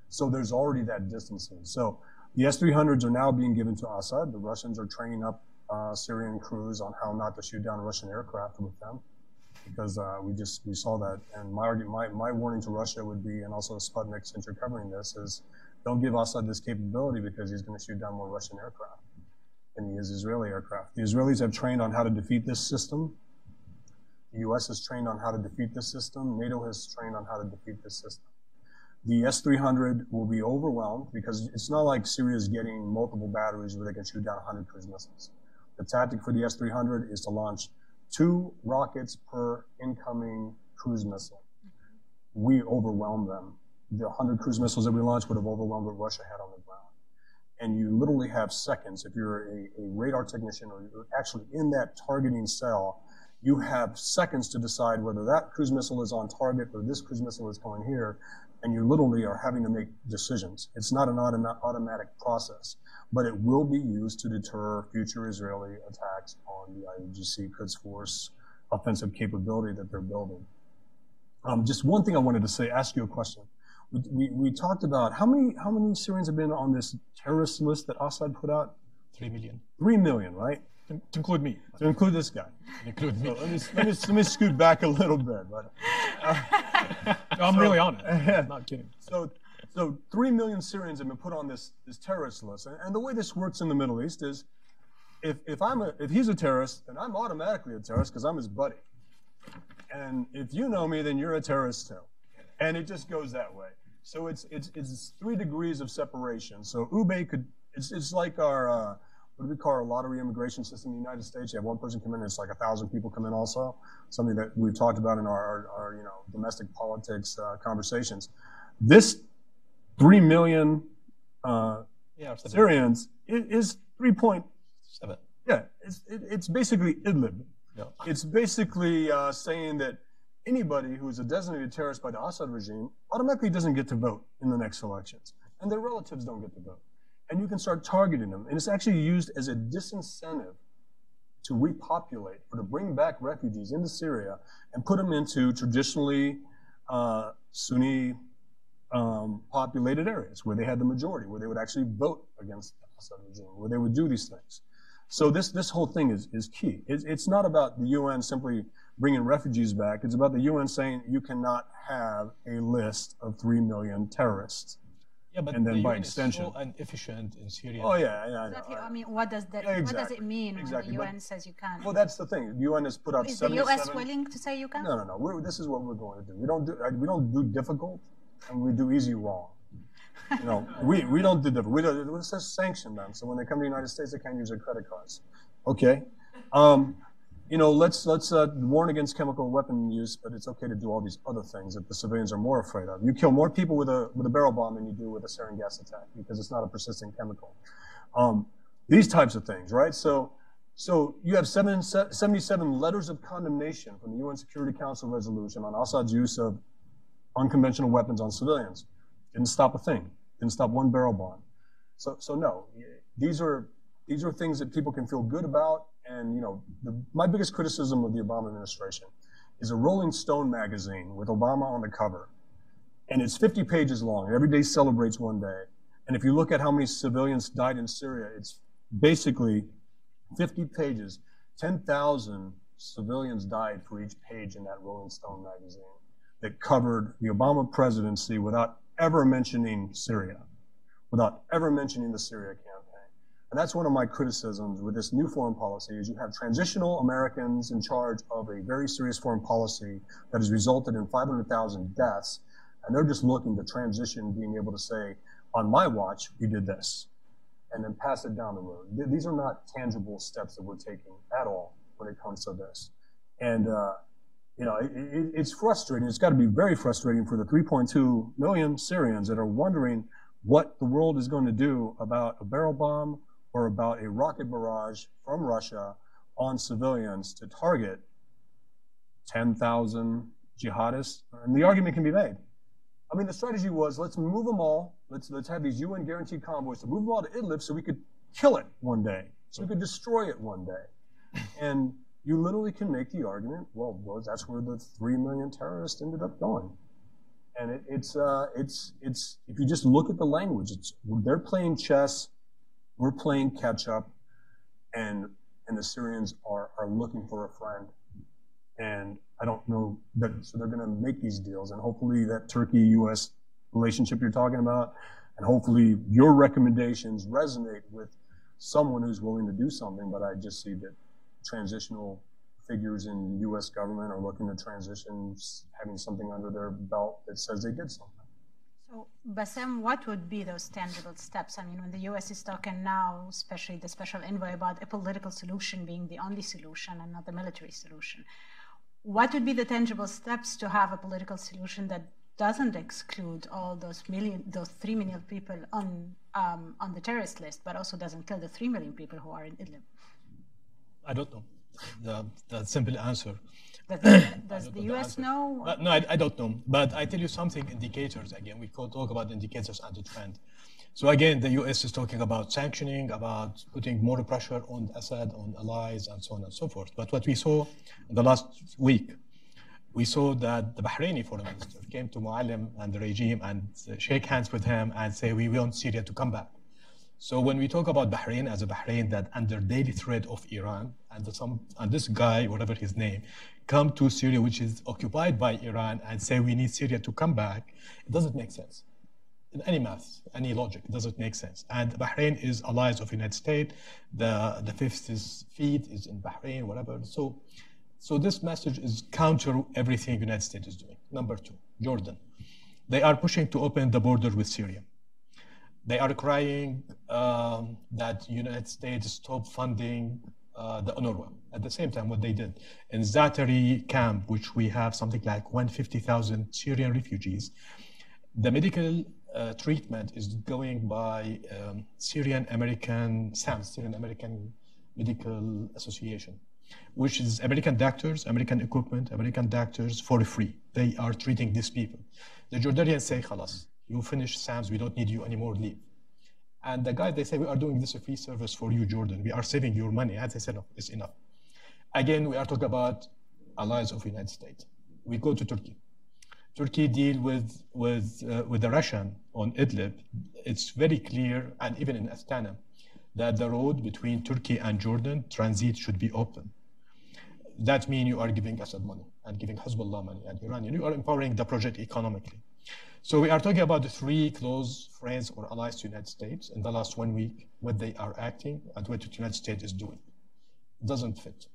[SPEAKER 3] So there's already that distancing. So the S-300s are now being given to Assad. The Russians are training up uh, Syrian crews on how not to shoot down Russian aircraft with them because uh, we just we saw that. And my, my my warning to Russia would be, and also Sputnik, since you're covering this, is don't give Assad this capability because he's going to shoot down more Russian aircraft than he is Israeli aircraft. The Israelis have trained on how to defeat this system. The U.S. has trained on how to defeat this system. NATO has trained on how to defeat this system. The S-300 will be overwhelmed because it's not like Syria is getting multiple batteries where they can shoot down 100 cruise missiles. The tactic for the S-300 is to launch two rockets per incoming cruise missile. We overwhelm them. The 100 cruise missiles that we launched would have overwhelmed what Russia had on the ground. And you literally have seconds. If you're a, a radar technician or you're actually in that targeting cell, you have seconds to decide whether that cruise missile is on target or this cruise missile is going here, and you literally are having to make decisions. It's not an autom- automatic process, but it will be used to deter future Israeli attacks on the IRGC Quds Force offensive capability that they're building. Um, just one thing I wanted to say, ask you a question. We, we, we, talked about how many how many Syrians have been on this terrorist list that Assad put out?
[SPEAKER 4] Three million.
[SPEAKER 3] Three million, right?
[SPEAKER 2] To, include me.
[SPEAKER 3] To include this guy.
[SPEAKER 4] Include me.
[SPEAKER 3] So let, me, let, me, let me scoot back a little bit. But,
[SPEAKER 2] uh, no, I'm so, really on it. not kidding.
[SPEAKER 3] So, so three million Syrians have been put on this, this terrorist list. And, and the way this works in the Middle East is if, if, I'm a, if he's a terrorist, then I'm automatically a terrorist because I'm his buddy. And if you know me, then you're a terrorist too. And it just goes that way. So it's, it's, it's three degrees of separation. So Ube could, it's, it's like our, uh, what do we call our lottery immigration system in the United States? You have one person come in, it's like a thousand people come in also. Something that we've talked about in our, our, you know, domestic politics uh, conversations. This three million uh, yeah, Syrians is, 3.7. Yeah, it's, it, it's basically Idlib. Yeah. It's basically uh, saying that anybody who is a designated terrorist by the Assad regime automatically doesn't get to vote in the next elections, and their relatives don't get to vote and you can start targeting them. And it's actually used as a disincentive to repopulate or to bring back refugees into Syria and put them into traditionally uh, Sunni um, populated areas where they had the majority, where they would actually vote against the Assad regime, where they would do these things. So this, this whole thing is, is key. It's, it's not about the UN simply bringing refugees back. It's about the UN saying you cannot have a list of 3 million terrorists.
[SPEAKER 4] Yeah, but and then the by UN extension, is so inefficient in Syria.
[SPEAKER 3] Oh yeah, yeah I, know.
[SPEAKER 1] I mean, what does that? Yeah, exactly. What does it mean exactly. when the UN but, says you can't?
[SPEAKER 3] Well, that's the thing. The UN has put out.
[SPEAKER 1] Is the US willing to say you can?
[SPEAKER 3] No, no, no. We're, this is what we're going to do. We don't do we don't do difficult, and we do easy wrong. You know, we, we don't do difficult. We don't. It says sanction them. So when they come to the United States, they can't use their credit cards. Okay. Um, you know, let's let's uh, warn against chemical weapon use, but it's okay to do all these other things that the civilians are more afraid of. You kill more people with a with a barrel bomb than you do with a sarin gas attack because it's not a persistent chemical. Um, these types of things, right? So, So you have seven, 77 letters of condemnation from the UN Security Council resolution on Assad's use of unconventional weapons on civilians. Didn't stop a thing. Didn't stop one barrel bomb. So, so no, these are these are things that people can feel good about. And you know, the, my biggest criticism of the Obama administration is a Rolling Stone magazine with Obama on the cover, and it's 50 pages long. Every day celebrates one day. And if you look at how many civilians died in Syria, it's basically 50 pages. 10,000 civilians died for each page in that Rolling Stone magazine that covered the Obama presidency without ever mentioning Syria, without ever mentioning the Syria campaign. And that's one of my criticisms with this new foreign policy is you have transitional Americans in charge of a very serious foreign policy that has resulted in 500,000 deaths. And they're just looking to transition, being able to say, on my watch, we did this, and then pass it down the road. These are not tangible steps that we're taking at all when it comes to this. And, uh, you know, it, it, it's frustrating. It's got to be very frustrating for the 3.2 million Syrians that are wondering what the world is going to do about a barrel bomb or about a rocket barrage from Russia on civilians to target 10,000 jihadists. And the argument can be made. I mean, the strategy was let's move them all. Let's, let's have these UN guaranteed convoys to move them all to Idlib so we could kill it one day, so we could destroy it one day. And you literally can make the argument, well, well that's where the three million terrorists ended up going. And it, it's, uh, it's, it's, if you just look at the language, it's, they're playing chess we're playing catch up, and and the Syrians are are looking for a friend. And I don't know that so they're going to make these deals, and hopefully that Turkey-U.S. relationship you're talking about, and hopefully your recommendations resonate with someone who's willing to do something. But I just see that transitional figures in U.S. government are looking to transition, having something under their belt that says they did something.
[SPEAKER 1] So, Bassam, what would be those tangible steps? I mean, when the U.S. is talking now, especially the special envoy, about a political solution being the only solution and not the military solution, what would be the tangible steps to have a political solution that doesn't exclude all those million, those three million people on um, on the terrorist list, but also doesn't kill the three million people who are in Idlib?
[SPEAKER 4] I don't know. The, the simple answer
[SPEAKER 1] does the, does the US know?
[SPEAKER 4] But no, I, I, don't know. But I tell you something, indicators, again, we could talk about indicators and the trend. So again, the US is talking about sanctioning, about putting more pressure on Assad, on allies, and so on and so forth. But what we saw in the last week, we saw that the Bahraini foreign minister came to Muallim and the regime and shake hands with him and say, we want Syria to come back. So when we talk about Bahrain as a Bahrain that under daily threat of Iran, and, some, and this guy, whatever his name, come to Syria, which is occupied by Iran, and say we need Syria to come back, it doesn't make sense. In any math, any logic, it doesn't make sense. And Bahrain is allies of United States. The, the fifth is feed is in Bahrain, whatever. So, so this message is counter everything United States is doing. Number two, Jordan. They are pushing to open the border with Syria. They are crying um, that United States stop funding uh, the UNRWA. At the same time, what they did in Zaatari camp, which we have something like 150,000 Syrian refugees, the medical uh, treatment is going by um, Syrian American SAMS, Syrian American Medical Association, which is American doctors, American equipment, American doctors for free. They are treating these people. The Jordanians say, "Khalas, you finish SAMS, we don't need you anymore, leave." And the guys, they say, we are doing this a free service for you, Jordan. We are saving your money. And they said, no, it's enough. Again, we are talking about allies of the United States. We go to Turkey. Turkey deal with, with, uh, with the Russian on Idlib. It's very clear, and even in Astana, that the road between Turkey and Jordan, transit should be open. That means you are giving Assad money and giving Hezbollah money and Iran. You are empowering the project economically. So we are talking about the three close friends or allies to the United States in the last one week, what they are acting and what the United States is doing. It doesn't fit.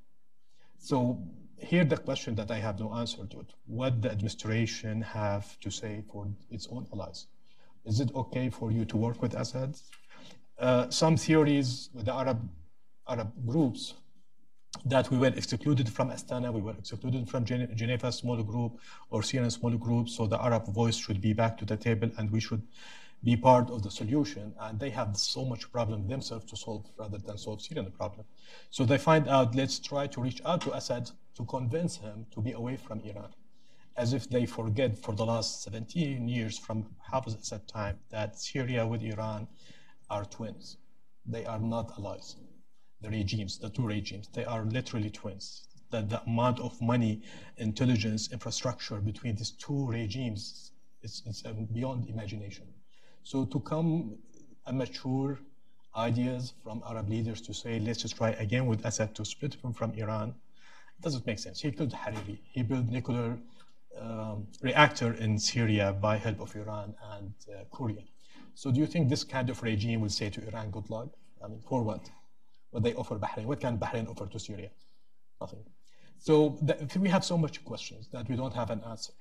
[SPEAKER 4] So here the question that I have no answer to it. What the administration have to say for its own allies? Is it okay for you to work with Assad? Uh, some theories with the Arab Arab groups that we were excluded from Astana, we were excluded from Geneva small group or Syrian small group, so the Arab voice should be back to the table and we should be part of the solution, and they have so much problem themselves to solve rather than solve Syrian problem. So they find out, let's try to reach out to Assad to convince him to be away from Iran, as if they forget for the last 17 years from Hafez Assad time that Syria with Iran are twins. They are not allies. The regimes, the two regimes, they are literally twins. That the amount of money, intelligence, infrastructure between these two regimes is, is beyond imagination. So to come a mature ideas from Arab leaders to say, let's just try again with Assad to split him from Iran, doesn't make sense. He killed Hariri. He built nuclear um, reactor in Syria by help of Iran and uh, Korea. So do you think this kind of regime will say to Iran, good luck? I mean, for what? What they offer Bahrain? What can Bahrain offer to Syria? Nothing. So we have so much questions that we don't have an answer.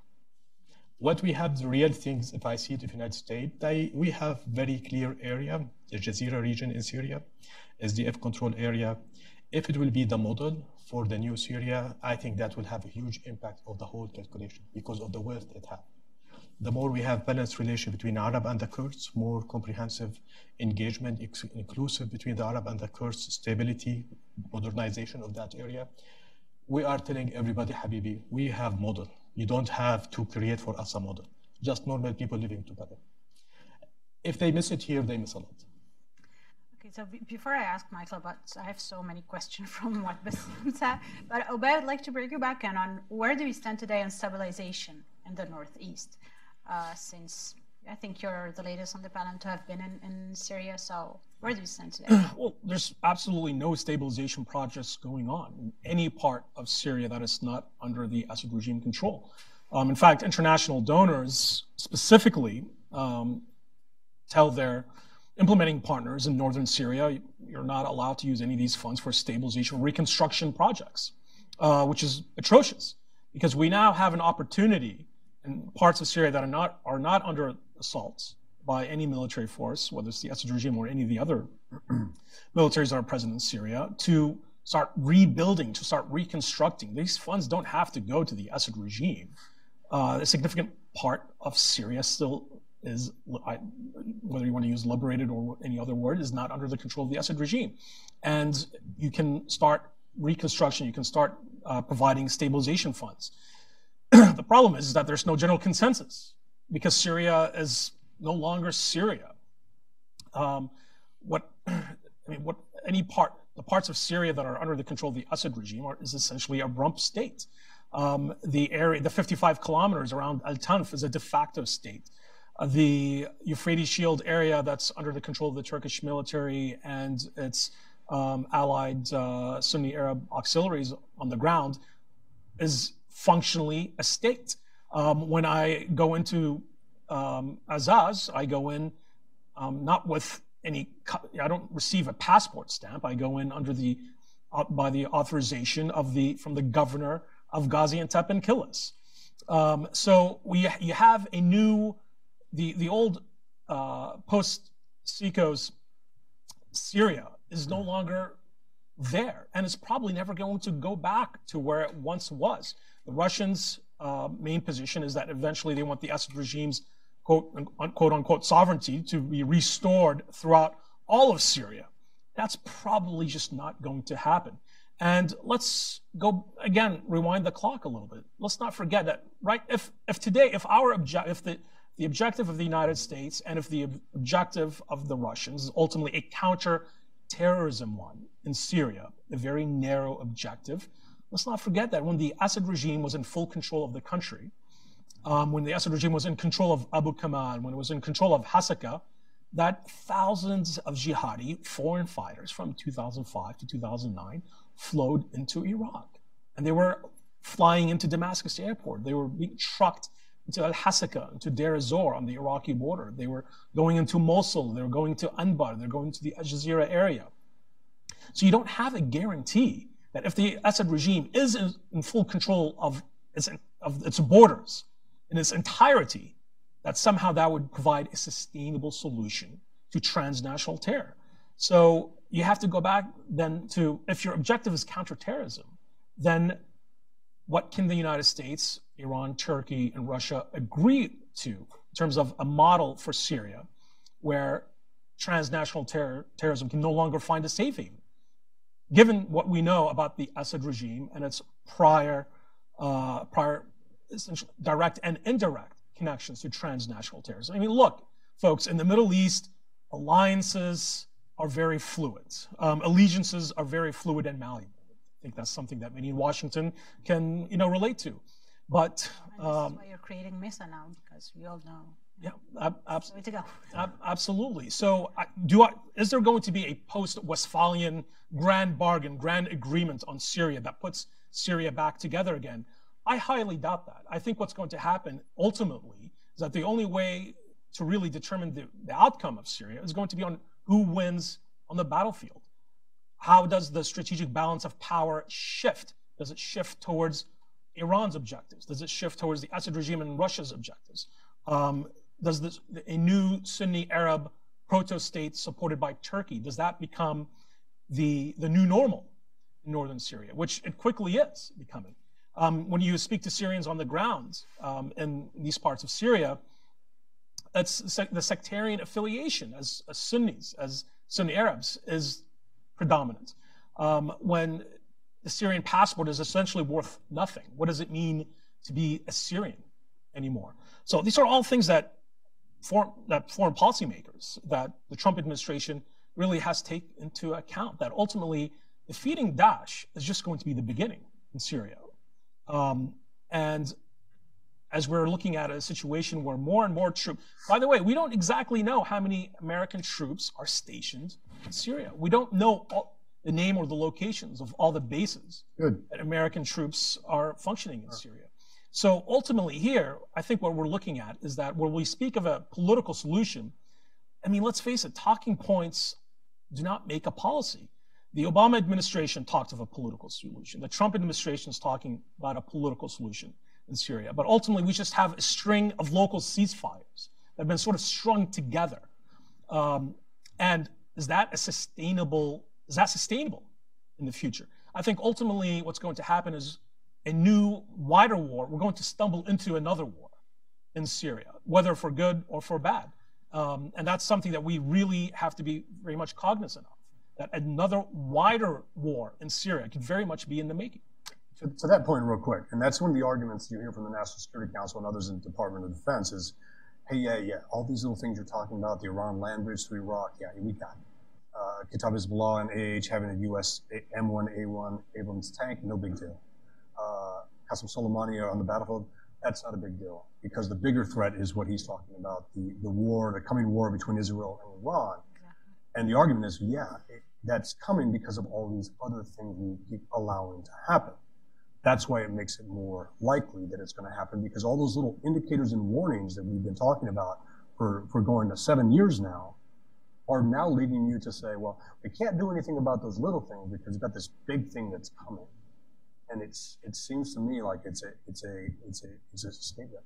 [SPEAKER 4] What we have, the real things, if I see it the United States, they, we have very clear area, the Jazeera region in Syria, SDF control area. If it will be the model for the new Syria, I think that will have a huge impact of the whole calculation because of the wealth it has the more we have balanced relation between Arab and the Kurds, more comprehensive engagement, inclusive between the Arab and the Kurds, stability, modernization of that area. We are telling everybody, Habibi, we have model. You don't have to create for us a model. Just normal people living together. If they miss it here, they miss a lot.
[SPEAKER 1] Okay, so before I ask Michael about, I have so many questions from what Bassam said, but Obey, I'd like to bring you back in on where do we stand today on stabilization in the Northeast? uh, since I think you're the latest on the panel to have been in, in Syria. So where do you stand today?
[SPEAKER 2] well, there's absolutely no stabilization projects going on in any part of Syria that is not under the Assad regime control. Um, in fact, international donors specifically um, tell their implementing partners in northern Syria, you're not allowed to use any of these funds for stabilization reconstruction projects, uh, which is atrocious because we now have an opportunity in parts of Syria that are not are not under assault by any military force, whether it's the Assad regime or any of the other militaries that are present in Syria, to start rebuilding, to start reconstructing. These funds don't have to go to the Assad regime. Uh, a significant part of Syria still is, whether you want to use liberated or any other word, is not under the control of the Assad regime. And you can start reconstruction, you can start uh, providing stabilization funds. The problem is, is that there's no general consensus because Syria is no longer Syria. Um, what I mean, what any part, the parts of Syria that are under the control of the Assad regime are, is essentially a rump state. Um, the area, the 55 kilometers around Al Tanf is a de facto state. Uh, the Euphrates Shield area that's under the control of the Turkish military and its um, allied uh, Sunni Arab auxiliaries on the ground is functionally a state. Um, when I go into um, Azaz, I go in um, not with any, I don't receive a passport stamp. I go in under the, uh, by the authorization of the, from the governor of Gaziantep and Kilis. Um, so we, you have a new, the, the old uh, post Sykes-Picot Syria is no longer there, and it's probably never going to go back to where it once was. The Russians' uh, main position is that eventually they want the Assad regime's quote unquote, unquote sovereignty to be restored throughout all of Syria. That's probably just not going to happen. And let's go again, rewind the clock a little bit. Let's not forget that, right? If if today, if our if the the objective of the United States and if the objective of the Russians is ultimately a counter-terrorism one in Syria, a very narrow objective, Let's not forget that when the Assad regime was in full control of the country, um, when the Assad regime was in control of Abu Kamal, when it was in control of Hasaka, that thousands of jihadi foreign fighters from 2005 to 2009 flowed into Iraq. And they were flying into Damascus airport. They were being trucked into Al Hasaka, into Deir ez-Zor on the Iraqi border. They were going into Mosul. They were going to Anbar. They're going to the Al Jazeera area. So you don't have a guarantee that if the Assad regime is in, full control of its, of its borders in its entirety, that somehow that would provide a sustainable solution to transnational terror. So you have to go back then to if your objective is counterterrorism, then what can the United States, Iran, Turkey, and Russia agree to in terms of a model for Syria where transnational terror, terrorism can no longer find a safe haven. Given what we know about the Assad regime and its prior, uh, prior essentially direct and indirect connections to transnational terrorism. I mean, look, folks, in the Middle East, alliances are very fluid. Um, allegiances are very fluid and malleable. I think that's something that many in Washington can, you know, relate to. But
[SPEAKER 1] um, that's why you're creating MESA now, because we all know.
[SPEAKER 2] Yeah, ab-
[SPEAKER 1] to go.
[SPEAKER 2] ab- absolutely. So, do I, is there going to be a post-Westphalian grand bargain, grand agreement on Syria that puts Syria back together again? I highly doubt that. I think what's going to happen ultimately is that the only way to really determine the, the outcome of Syria is going to be on who wins on the battlefield. How does the strategic balance of power shift? Does it shift towards Iran's objectives? Does it shift towards the Assad regime and Russia's objectives? Um, does this, a new Sunni Arab proto-state supported by Turkey, does that become the, the new normal in northern Syria, which it quickly is becoming? Um, when you speak to Syrians on the ground um, in these parts of Syria, it's the sectarian affiliation as, as Sunnis, as Sunni Arabs, is predominant. Um, when the Syrian passport is essentially worth nothing, what does it mean to be a Syrian anymore? So these are all things that foreign, that foreign policymakers, that the Trump administration really has to take into account. That ultimately, defeating Daesh is just going to be the beginning in Syria. Um, and as we're looking at a situation where more and more troops, by the way, we don't exactly know how many American troops are stationed in Syria. We don't know all, the name or the locations of all the bases
[SPEAKER 3] Good.
[SPEAKER 2] that American troops are functioning in Syria. So ultimately, here, I think what we're looking at is that when we speak of a political solution, I mean, let's face it, talking points do not make a policy. The Obama administration talked of a political solution. The Trump administration is talking about a political solution in Syria. But ultimately, we just have a string of local ceasefires that have been sort of strung together. Um, and is that a sustainable? Is that sustainable in the future? I think ultimately, what's going to happen is a new, wider war. We're going to stumble into another war in Syria, whether for good or for bad. Um, and that's something that we really have to be very much cognizant of. That another wider war in Syria could very much be in the making.
[SPEAKER 3] To, to, that point, real quick, and that's one of the arguments you hear from the National Security Council and others in the Department of Defense is, hey, yeah, yeah, all these little things you're talking about, the Iran land bridge to Iraq, yeah, we got it. Uh, Kataib Hezbollah and AH having a U.S. M1A1 Abrams tank, no big deal. Uh, Qasem Soleimani on the battlefield, that's not a big deal because the bigger threat is what he's talking about, the, the war, the coming war between Israel and Iran. And the argument is, yeah, it, that's coming because of all these other things we keep allowing to happen. That's why it makes it more likely that it's going to happen because all those little indicators and warnings that we've been talking about for, for going to seven years now are now leading you to say, well, we can't do anything about those little things because we've got this big thing that's coming. And it's, it seems to me like it's a, it's a, it's a, it's a statement.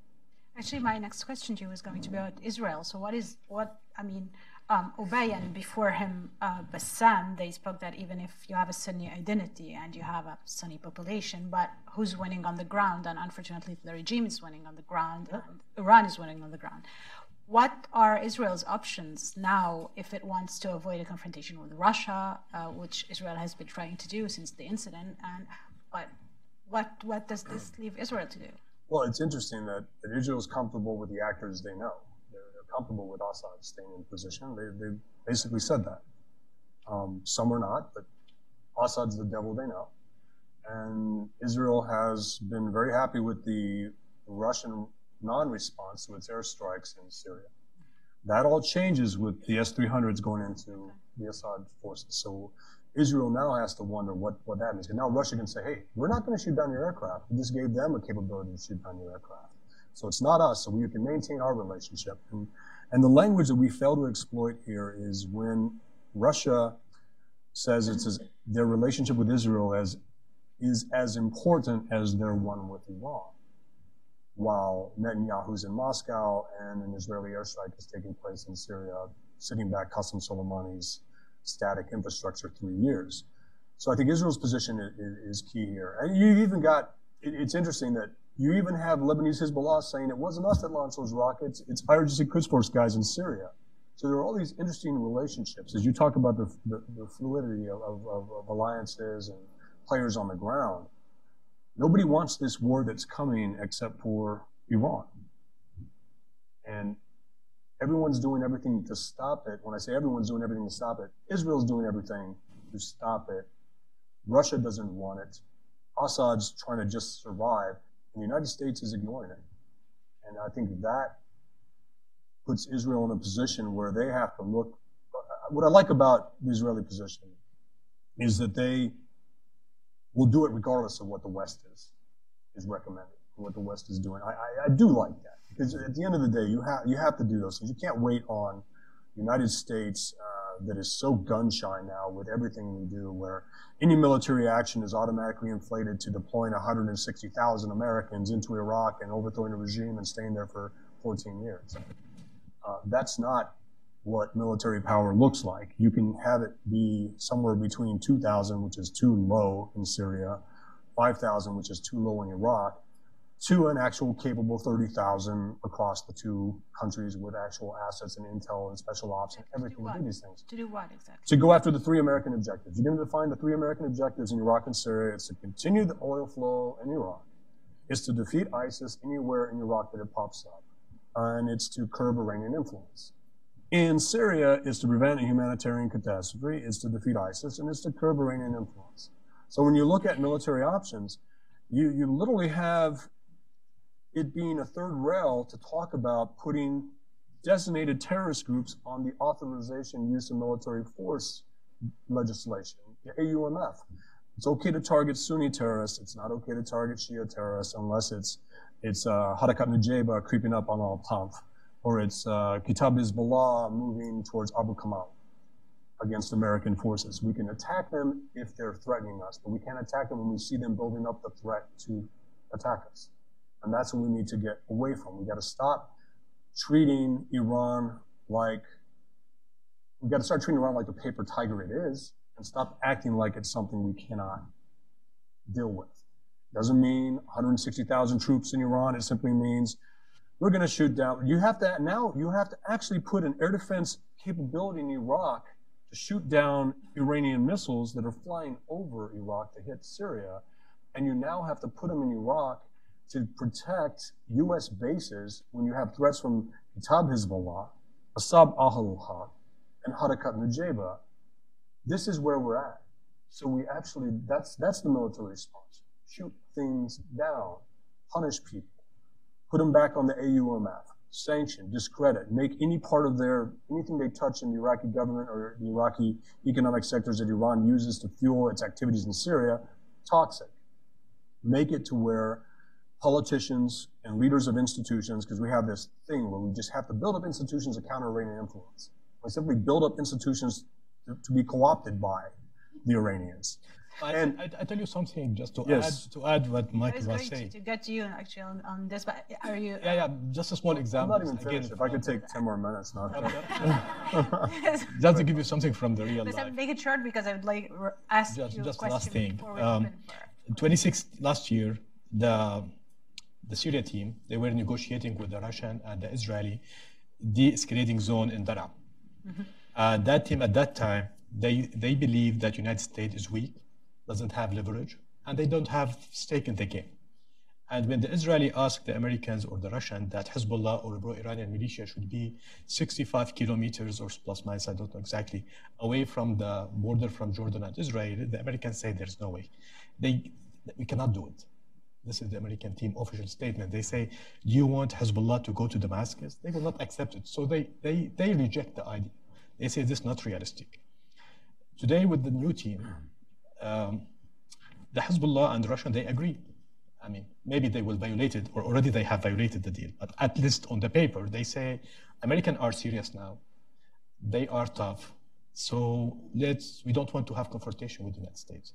[SPEAKER 1] Actually, my next question to you is going to be about Israel. So what is, what, I mean, um, Ubay and before him uh, Bassam, they spoke that even if you have a Sunni identity and you have a Sunni population, but who's winning on the ground? And unfortunately, the regime is winning on the ground, and Iran is winning on the ground. What are Israel's options now if it wants to avoid a confrontation with Russia, uh, which Israel has been trying to do since the incident? And what, what, what does this leave Israel to do?
[SPEAKER 3] Well, it's interesting that, that Israel is comfortable with the actors they know They're comfortable with Assad staying in position. They, they basically said that. Um, some are not, but Assad's the devil they know. And Israel has been very happy with the Russian non-response to its airstrikes in Syria. That all changes with the S-300s going into the Assad forces. So Israel now has to wonder what, what that means. And now Russia can say, hey, we're not going to shoot down your aircraft. We just gave them a capability to shoot down your aircraft. So it's not us, so we can maintain our relationship. And, and the language that we fail to exploit here is when Russia says it's as, their relationship with Israel as, is as important as their one with Iran. While Netanyahu's in Moscow and an Israeli airstrike is taking place in Syria, sitting back Qasem Soleimani's static infrastructure three years. So I think Israel's position is, is key here. And you even got, it, it's interesting that you even have Lebanese Hezbollah saying it wasn't us that launched those rockets, it's IRGC Quds Force guys in Syria. So there are all these interesting relationships as you talk about the, the, the fluidity of, of, of, alliances and players on the ground. Nobody wants this war that's coming except for Iran. And everyone's doing everything to stop it. When I say everyone's doing everything to stop it, Israel's doing everything to stop it. Russia doesn't want it. Assad's trying to just survive, and the United States is ignoring it. And I think that puts Israel in a position where they have to look. What I like about the Israeli position is that they will do it regardless of what the West is is recommending, what the West is doing. I, I, I do like that because at the end of the day, you have you have to do those things. You can't wait on United States uh, that is so gun shy now with everything we do, where any military action is automatically inflated to deploying 160,000 Americans into Iraq and overthrowing a regime and staying there for 14 years. Uh, that's not what military power looks like. You can have it be somewhere between 2,000, which is too low in Syria, 5,000, which is too low in Iraq, to an actual capable 30,000 across the two countries with actual assets and intel and special ops and everything to do these things.
[SPEAKER 1] To do what exactly?
[SPEAKER 3] To go after the three American objectives. You're going to define the three American objectives in Iraq and Syria. It's to continue the oil flow in Iraq. It's to defeat ISIS anywhere in Iraq that it pops up. And it's to curb Iranian influence. In Syria, it's to prevent a humanitarian catastrophe, it's to defeat ISIS, and it's to curb Iranian influence. So when you look at military options, you, you literally have it being a third rail to talk about putting designated terrorist groups on the authorization use of military force legislation, the AUMF. It's okay to target Sunni terrorists. It's not okay to target Shia terrorists unless it's it's uh, Harakat Nujaba creeping up on Al Tanf, or it's uh, Kataib Hezbollah moving towards Abu Kamal against American forces. We can attack them if they're threatening us, but we can't attack them when we see them building up the threat to attack us. And that's what we need to get away from. We got to stop treating Iran like, we got to start treating Iran like the paper tiger it is and stop acting like it's something we cannot deal with. Doesn't mean 160,000 troops in Iran. It simply means we're going to shoot down. You have to now, you have to actually put an air defense capability in Iraq to shoot down Iranian missiles that are flying over Iraq to hit Syria. And you now have to put them in Iraq to protect U.S. bases when you have threats from Kataib Hezbollah, Asa'ib Ahl and Harakat Nujaba. This is where we're at. So we actually, that's, that's the military response. Shoot things down, punish people, put them back on the AUMF, sanction, discredit, make any part of their, anything they touch in the Iraqi government or the Iraqi economic sectors that Iran uses to fuel its activities in Syria, toxic. Make it to where politicians and leaders of institutions, because we have this thing where we just have to build up institutions to counter Iranian influence. We simply build up institutions to, to be co-opted by the Iranians.
[SPEAKER 4] I, and, I, I, tell you something just to yes. add to add what Mike was, was saying.
[SPEAKER 1] To, to, get to you actually on, on, this, but are you?
[SPEAKER 4] Yeah, yeah. Just a small example.
[SPEAKER 3] I'm not even finished. Again, if I could take ten more minutes, not.
[SPEAKER 4] just to give you something from the real life.
[SPEAKER 1] Make it short because I would like ask
[SPEAKER 4] just,
[SPEAKER 1] you
[SPEAKER 4] just
[SPEAKER 1] a question
[SPEAKER 4] last thing. Um, 26 last year, the the Syria team, they were negotiating with the Russian and the Israeli de-escalating zone in Daraa. Mm-hmm. Uh, that team at that time, they, they believe that United States is weak, doesn't have leverage, and they don't have stake in the game. And when the Israeli asked the Americans or the Russian that Hezbollah or pro-Iranian militia should be 65 kilometers or plus minus, I don't know exactly, away from the border from Jordan and Israel, the Americans say there's no way. They, we cannot do it. This is the American team official statement. They say, do you want Hezbollah to go to Damascus? They will not accept it. So they, they, they reject the idea. They say this is not realistic. Today with the new team, um, the Hezbollah and the Russian, they agree. I mean, maybe they will violate it, or already they have violated the deal. But at least on the paper, they say, Americans are serious now. They are tough. So let's, we don't want to have confrontation with the United States.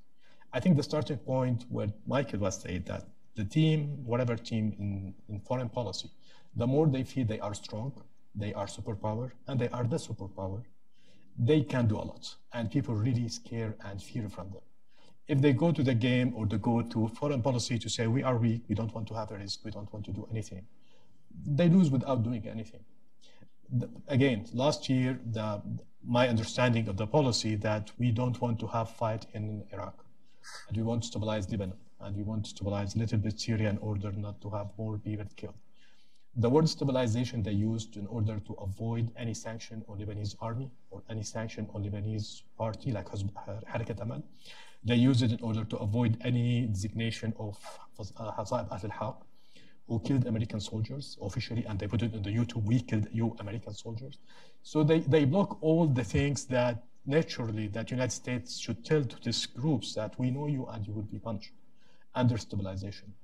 [SPEAKER 4] I think the starting point where Michael was saying that the team, whatever team in, in foreign policy, the more they feel they are strong, they are superpower, and they are the superpower, they can do a lot. And people really scare and fear from them. If they go to the game or they go to foreign policy to say, we are weak, we don't want to have a risk, we don't want to do anything, they lose without doing anything. the, again, last year, the, my understanding of the policy that we don't want to have fight in Iraq, and we want to stabilize Lebanon, and we want to stabilize a little bit Syria in order not to have more people killed. The word stabilization they used in order to avoid any sanction on Lebanese army or any sanction on Lebanese party like uh, Harakat Amal. They used it in order to avoid any designation of uh, Asa'ib al-Haq, who killed American soldiers officially, and they put it in the YouTube, we killed you American soldiers. So they, they block all the things that naturally that United States should tell to these groups that we know you and you will be punished under stabilization.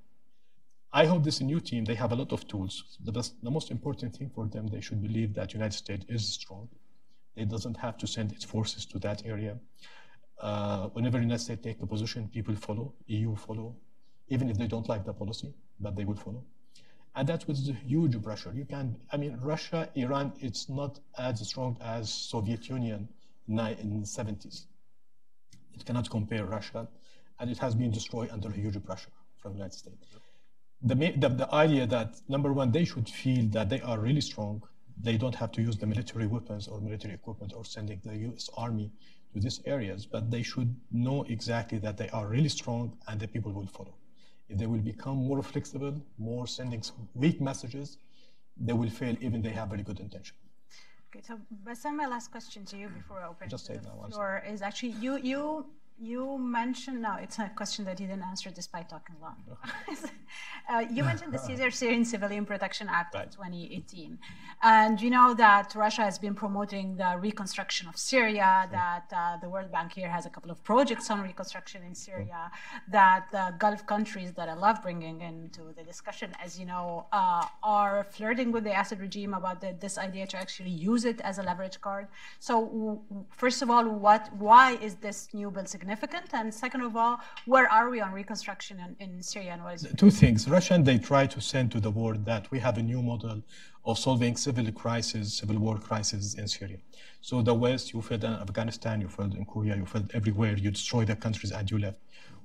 [SPEAKER 4] I hope this new team, they have a lot of tools. The, best, the most important thing for them, they should believe that United States is strong. It doesn't have to send its forces to that area. Uh, whenever United States take a position, people follow, EU follow, even if they don't like the policy, but they will follow. And that was huge pressure. You can, I mean, Russia, Iran, it's not as strong as Soviet Union in the 70s. It cannot compare Russia, and it has been destroyed under huge pressure from the United States the, the, the idea that number one, they should feel that they are really strong. They don't have to use the military weapons or military equipment or sending the U.S. Army to these areas, but they should know exactly that they are really strong and the people will follow. If they will become more flexible, more sending weak messages, they will fail even they have very good intention.
[SPEAKER 1] Okay, so Bassam, my last question to you before I open
[SPEAKER 4] Just
[SPEAKER 1] to
[SPEAKER 4] say
[SPEAKER 1] the floor is actually you you you mentioned, no, it's a question that you didn't answer despite talking long. uh, you mentioned the Caesar Syrian Civilian Protection Act right. of 2018. And you know that Russia has been promoting the reconstruction of Syria, that uh, the World Bank here has a couple of projects on reconstruction in Syria, that the Gulf countries that I love bringing into the discussion, as you know, uh, are flirting with the Assad regime about the, this idea to actually use it as a leverage card. So, first of all, what, why is this new bill significant? Significant? And second of all, where are we on reconstruction in, in Syria and what is
[SPEAKER 4] Two things. Russian, they try to send to the world that we have a new model of solving civil crisis, civil war crisis in Syria. So the West, you failed in Afghanistan, you failed in Korea, you failed everywhere, you destroy the countries and you left.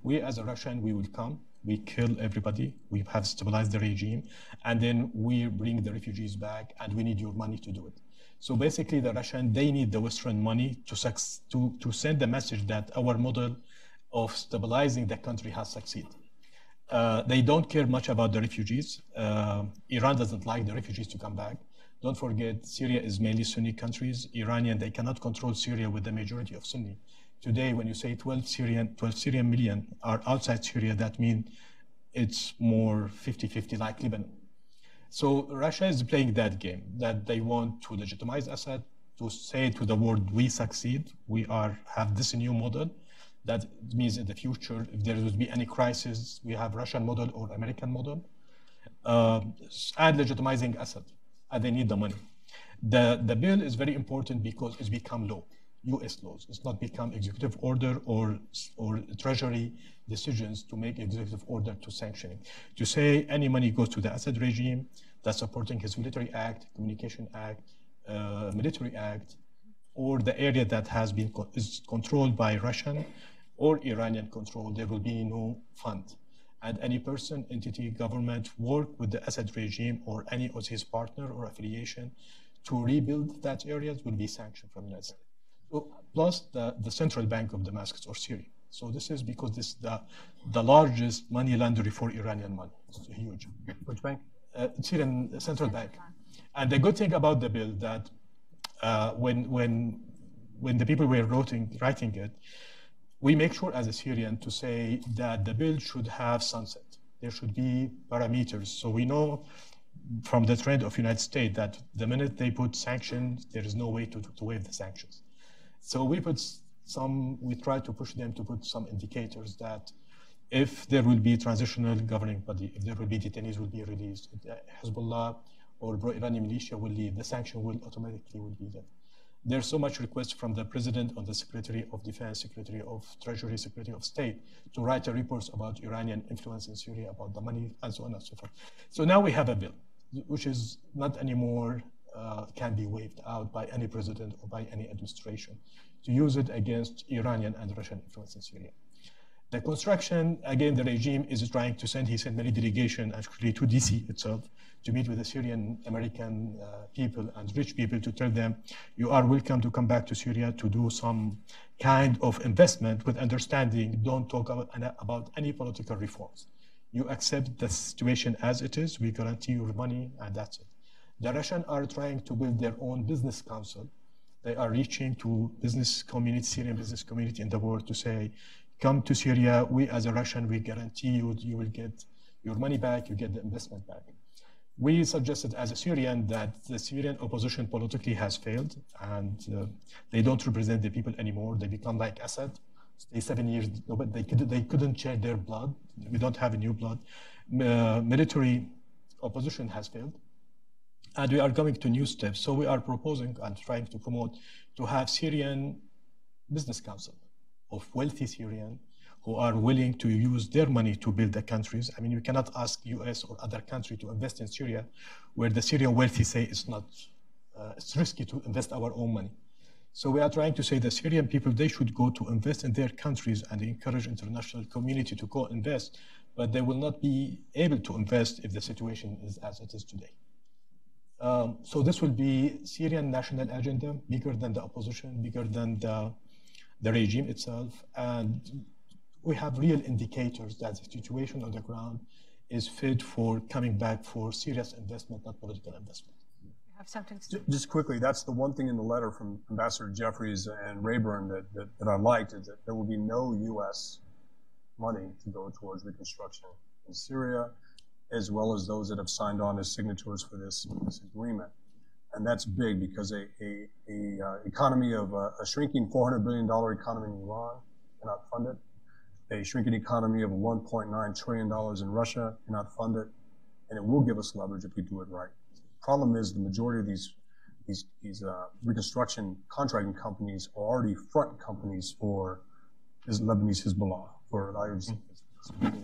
[SPEAKER 4] We as a Russian, we will come, we kill everybody, we have stabilized the regime, and then we bring the refugees back and we need your money to do it. So basically, the Russian, they need the Western money to, to, to send the message that our model of stabilizing the country has succeeded. Uh, they don't care much about the refugees. Uh, Iran doesn't like the refugees to come back. Don't forget, Syria is mainly Sunni countries. Iranian, they cannot control Syria with the majority of Sunni. Today, when you say 12 Syrian, 12 Syrian million are outside Syria, that means it's more 50-50 like Lebanon. So Russia is playing that game, that they want to legitimize Assad, to say to the world, we succeed, we are have this new model. That means in the future, if there would be any crisis, we have Russian model or American model, uh, and legitimizing Assad, and they need the money. The, the bill is very important because it's become law. US laws. It's not become executive order or, or treasury decisions to make executive order to sanctioning. To say any money goes to the Assad regime that's supporting his military act, communication act, uh, military act, or the area that has been co is controlled by Russian or Iranian control, there will be no fund. And any person, entity, government work with the Assad regime or any of his partner or affiliation to rebuild that areas will be sanctioned from the United States plus the, the central bank of Damascus or Syria. So this is because this is the, the largest money laundry for Iranian money. It's huge.
[SPEAKER 3] Which bank?
[SPEAKER 4] Uh, Syrian central bank. And the good thing about the bill that uh, when, when, when the people were writing, writing it, we make sure as a Syrian to say that the bill should have sunset. There should be parameters. So we know from the trend of United States that the minute they put sanctions, there is no way to, to waive the sanctions. So we put some, we try to push them to put some indicators that if there will be transitional governing body, if there will be detainees will be released, uh, Hezbollah or pro-Iranian militia will leave, the sanction will automatically will be there. There's so much request from the president on the Secretary of Defense, Secretary of Treasury, Secretary of State to write a reports about Iranian influence in Syria, about the money, and so on and so forth. So now we have a bill, which is not anymore uh, can be waived out by any president or by any administration to use it against Iranian and Russian influence in Syria. The construction, again, the regime is trying to send, he sent many delegations actually to DC itself to meet with the Syrian American uh, people and rich people to tell them, you are welcome to come back to Syria to do some kind of investment with understanding. Don't talk about, about any political reforms. You accept the situation as it is. We guarantee your money, and that's it. The Russians are trying to build their own business council. They are reaching to business community, Syrian business community in the world to say, come to Syria. We, as a Russian, we guarantee you, you will get your money back, you get the investment back. We suggested as a Syrian that the Syrian opposition politically has failed and uh, they don't represent the people anymore. They become like Assad. Stay seven years, but they, could, they couldn't share their blood. We don't have a new blood. Uh, military opposition has failed. And we are going to new steps. So we are proposing and trying to promote to have Syrian business council of wealthy Syrians who are willing to use their money to build the countries. I mean, we cannot ask US or other country to invest in Syria where the Syrian wealthy say it's not, uh, it's risky to invest our own money. So we are trying to say the Syrian people, they should go to invest in their countries and encourage international community to go invest, but they will not be able to invest if the situation is as it is today. Um, so this will be Syrian national agenda, bigger than the opposition, bigger than the the regime itself. And we have real indicators that the situation on the ground is fit for coming back for serious investment, not political investment.
[SPEAKER 1] You have something to
[SPEAKER 3] Just quickly, that's the one thing in the letter from Ambassador Jeffries and Rayburn that, that, that I liked is that there will be no U.S. money to go towards reconstruction in Syria, as well as those that have signed on as signatories for this, this agreement and that's big because a, a, a uh, economy of uh, a shrinking $400 billion economy in Iran cannot fund it. A shrinking economy of $1.9 trillion in Russia cannot fund it, and it will give us leverage if we do it right. The problem is the majority of these these, these uh, reconstruction contracting companies are already front companies for Lebanese Hezbollah, for IRGC,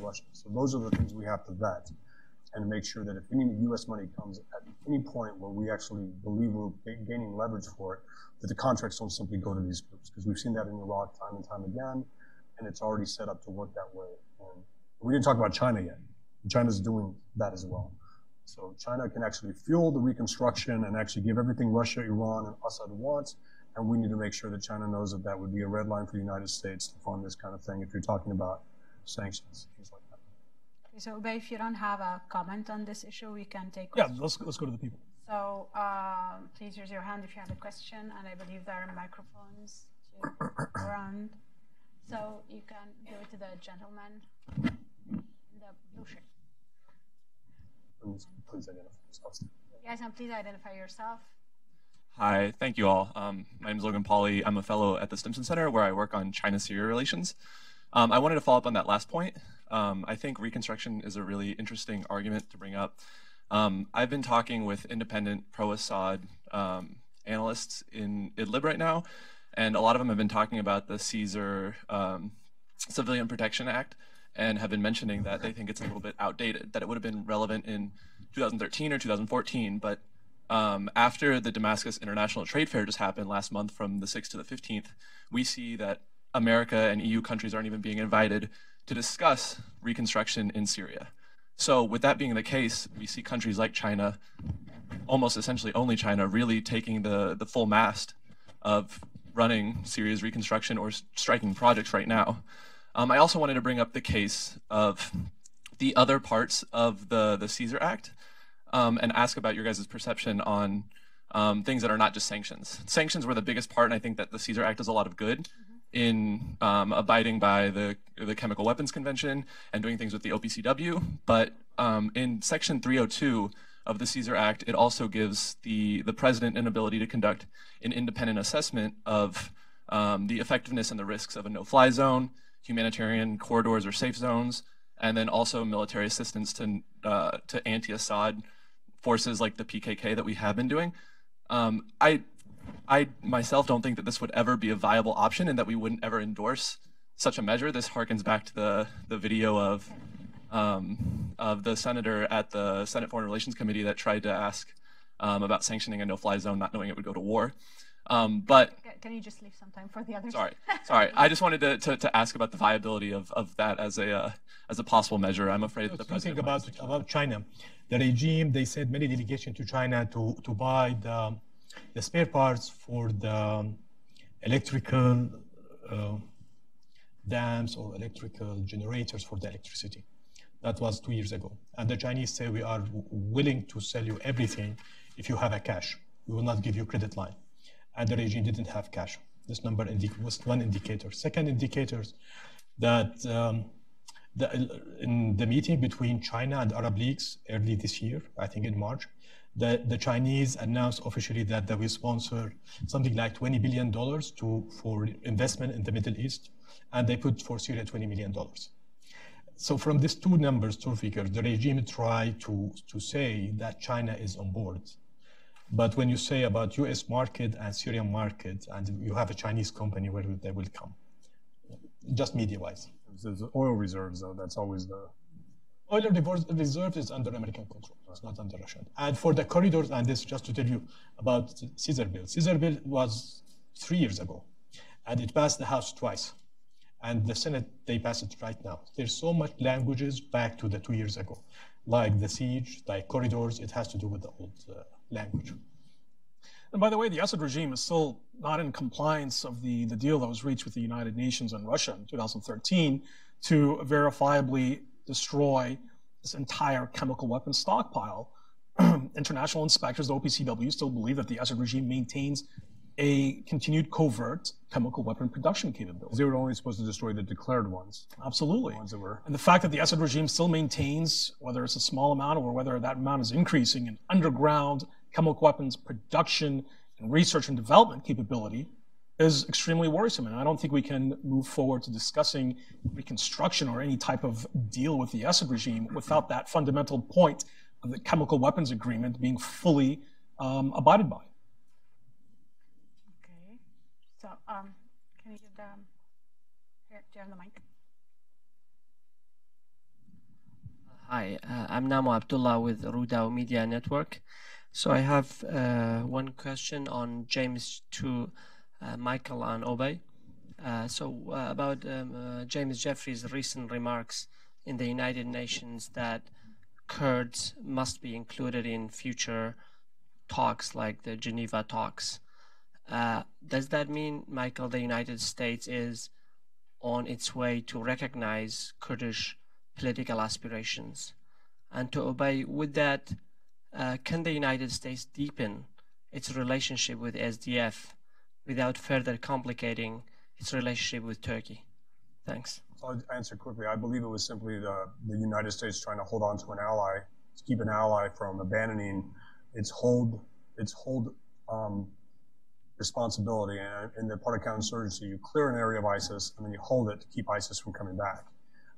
[SPEAKER 3] Russia. So those are the things we have to vet and to make sure that if any U.S. money comes at any point where we actually believe we're gaining leverage for it, that the contracts don't simply go to these groups. Because we've seen that in Iraq time and time again, and it's already set up to work that way. And we didn't talk about China yet. China's doing that as well. So China can actually fuel the reconstruction and actually give everything Russia, Iran, and Assad wants. And we need to make sure that China knows that that would be a red line for the United States to fund this kind of thing if you're talking about sanctions, things like
[SPEAKER 1] so, Oubai, if you don't have a comment on this issue, we can take
[SPEAKER 2] questions. Yeah, let's, let's go to the people.
[SPEAKER 1] So, uh, please raise your hand if you have a question, and I believe there are microphones around. So, you can go to the gentleman in the blue shirt.
[SPEAKER 3] Please identify yourself.
[SPEAKER 1] Yes, and please identify yourself.
[SPEAKER 5] Hi, thank you all. Um, my name is Logan Pauly. I'm a fellow at the Stimson Center where I work on China-Syria relations. Um, I wanted to follow up on that last point. Um, I think reconstruction is a really interesting argument to bring up. Um, I've been talking with independent pro-Assad um, analysts in Idlib right now, and a lot of them have been talking about the Caesar um, Civilian Protection Act and have been mentioning that they think it's a little bit outdated, that it would have been relevant in 2013 or 2014, but um, after the Damascus International Trade Fair just happened last month from the 6th to the 15th, we see that America and EU countries aren't even being invited to discuss reconstruction in Syria. So with that being the case, we see countries like China, almost essentially only China, really taking the, the full mast of running Syria's reconstruction or striking projects right now. Um, I also wanted to bring up the case of the other parts of the, the Caesar Act um, and ask about your guys' perception on um, things that are not just sanctions. Sanctions were the biggest part, and I think that the Caesar Act does a lot of good in um, abiding by the, the Chemical Weapons Convention and doing things with the OPCW. But um, in Section 302 of the Caesar Act, it also gives the, the president an ability to conduct an independent assessment of um, the effectiveness and the risks of a no-fly zone, humanitarian corridors or safe zones, and then also military assistance to, uh, to anti-Assad forces like the PKK that we have been doing. Um, I I myself don't think that this would ever be a viable option and that we wouldn't ever endorse such a measure. This harkens back to the, the video of, um, of the senator at the Senate Foreign Relations Committee that tried to ask um, about sanctioning a no-fly zone, not knowing it would go to war. Um, but
[SPEAKER 1] can you just leave some time for the others?
[SPEAKER 5] Sorry, sorry. I just wanted to, to, to, ask about the viability of, of that as a uh, as a possible measure. I'm afraid the president.
[SPEAKER 4] about about China, the regime they sent many delegations to China to to buy the the spare parts for the electrical uh, dams or electrical generators for the electricity. That was two years ago. And the Chinese say we are willing to sell you everything if you have a cash. We will not give you credit line. And the regime didn't have cash. This number was one indicator. Second indicators that um, the, in the meeting between China and Arab leagues early this year, I think in March, the, the Chinese announced officially that they will sponsor something like $20 billion to, for investment in the Middle East, and they put for Syria $20 million. So from these two numbers, two figures, the regime tried to, to say that China is on board. But when you say about US market and Syrian market, and you have a Chinese company, where they will come? Just media-wise.
[SPEAKER 3] There's oil reserves, though. That's always the
[SPEAKER 4] Oil reserves is under American control. It's not under Russian. And for the corridors, and this just to tell you about Caesar bill. Caesar bill was three years ago, and it passed the House twice, and the Senate they pass it right now. There's so much languages back to the two years ago, like the siege, like corridors. It has to do with the old uh, language.
[SPEAKER 2] And by the way, the Assad regime is still not in compliance of the, the deal that was reached with the United Nations and Russia in 2013 to verifiably destroy this entire chemical weapons stockpile. International inspectors, the OPCW, still believe that the Assad regime maintains a continued covert chemical weapon production capability.
[SPEAKER 3] They were only supposed to destroy the declared ones.
[SPEAKER 2] Absolutely.
[SPEAKER 3] The ones that were.
[SPEAKER 2] And the fact that the Assad regime still maintains, whether it's a small amount or whether that amount is increasing, an underground chemical weapons production and research and development capability is extremely worrisome. And I don't think we can move forward to discussing reconstruction or any type of deal with the Assad regime without that fundamental point of the chemical weapons agreement being fully um, abided by.
[SPEAKER 1] Okay. So, um, can you give the, here, do you have the mic?
[SPEAKER 6] Hi, uh, I'm Namo Abdullah with Rudaw Media Network. So I have uh, one question on James to uh, Michael and Oubai. Uh, so uh, about um, James Jeffrey's recent remarks in the United Nations that Kurds must be included in future talks like the Geneva talks. Uh, does that mean, Michael, the United States is on its way to recognize Kurdish political aspirations? And to Oubai, with that, uh, can the United States deepen its relationship with SDF without further complicating its relationship with Turkey? Thanks.
[SPEAKER 3] I'll answer quickly. I believe it was simply the, the United States trying to hold on to an ally, to keep an ally from abandoning its hold, its hold um, responsibility. And in the part of counterinsurgency, you clear an area of ISIS and then you hold it to keep ISIS from coming back.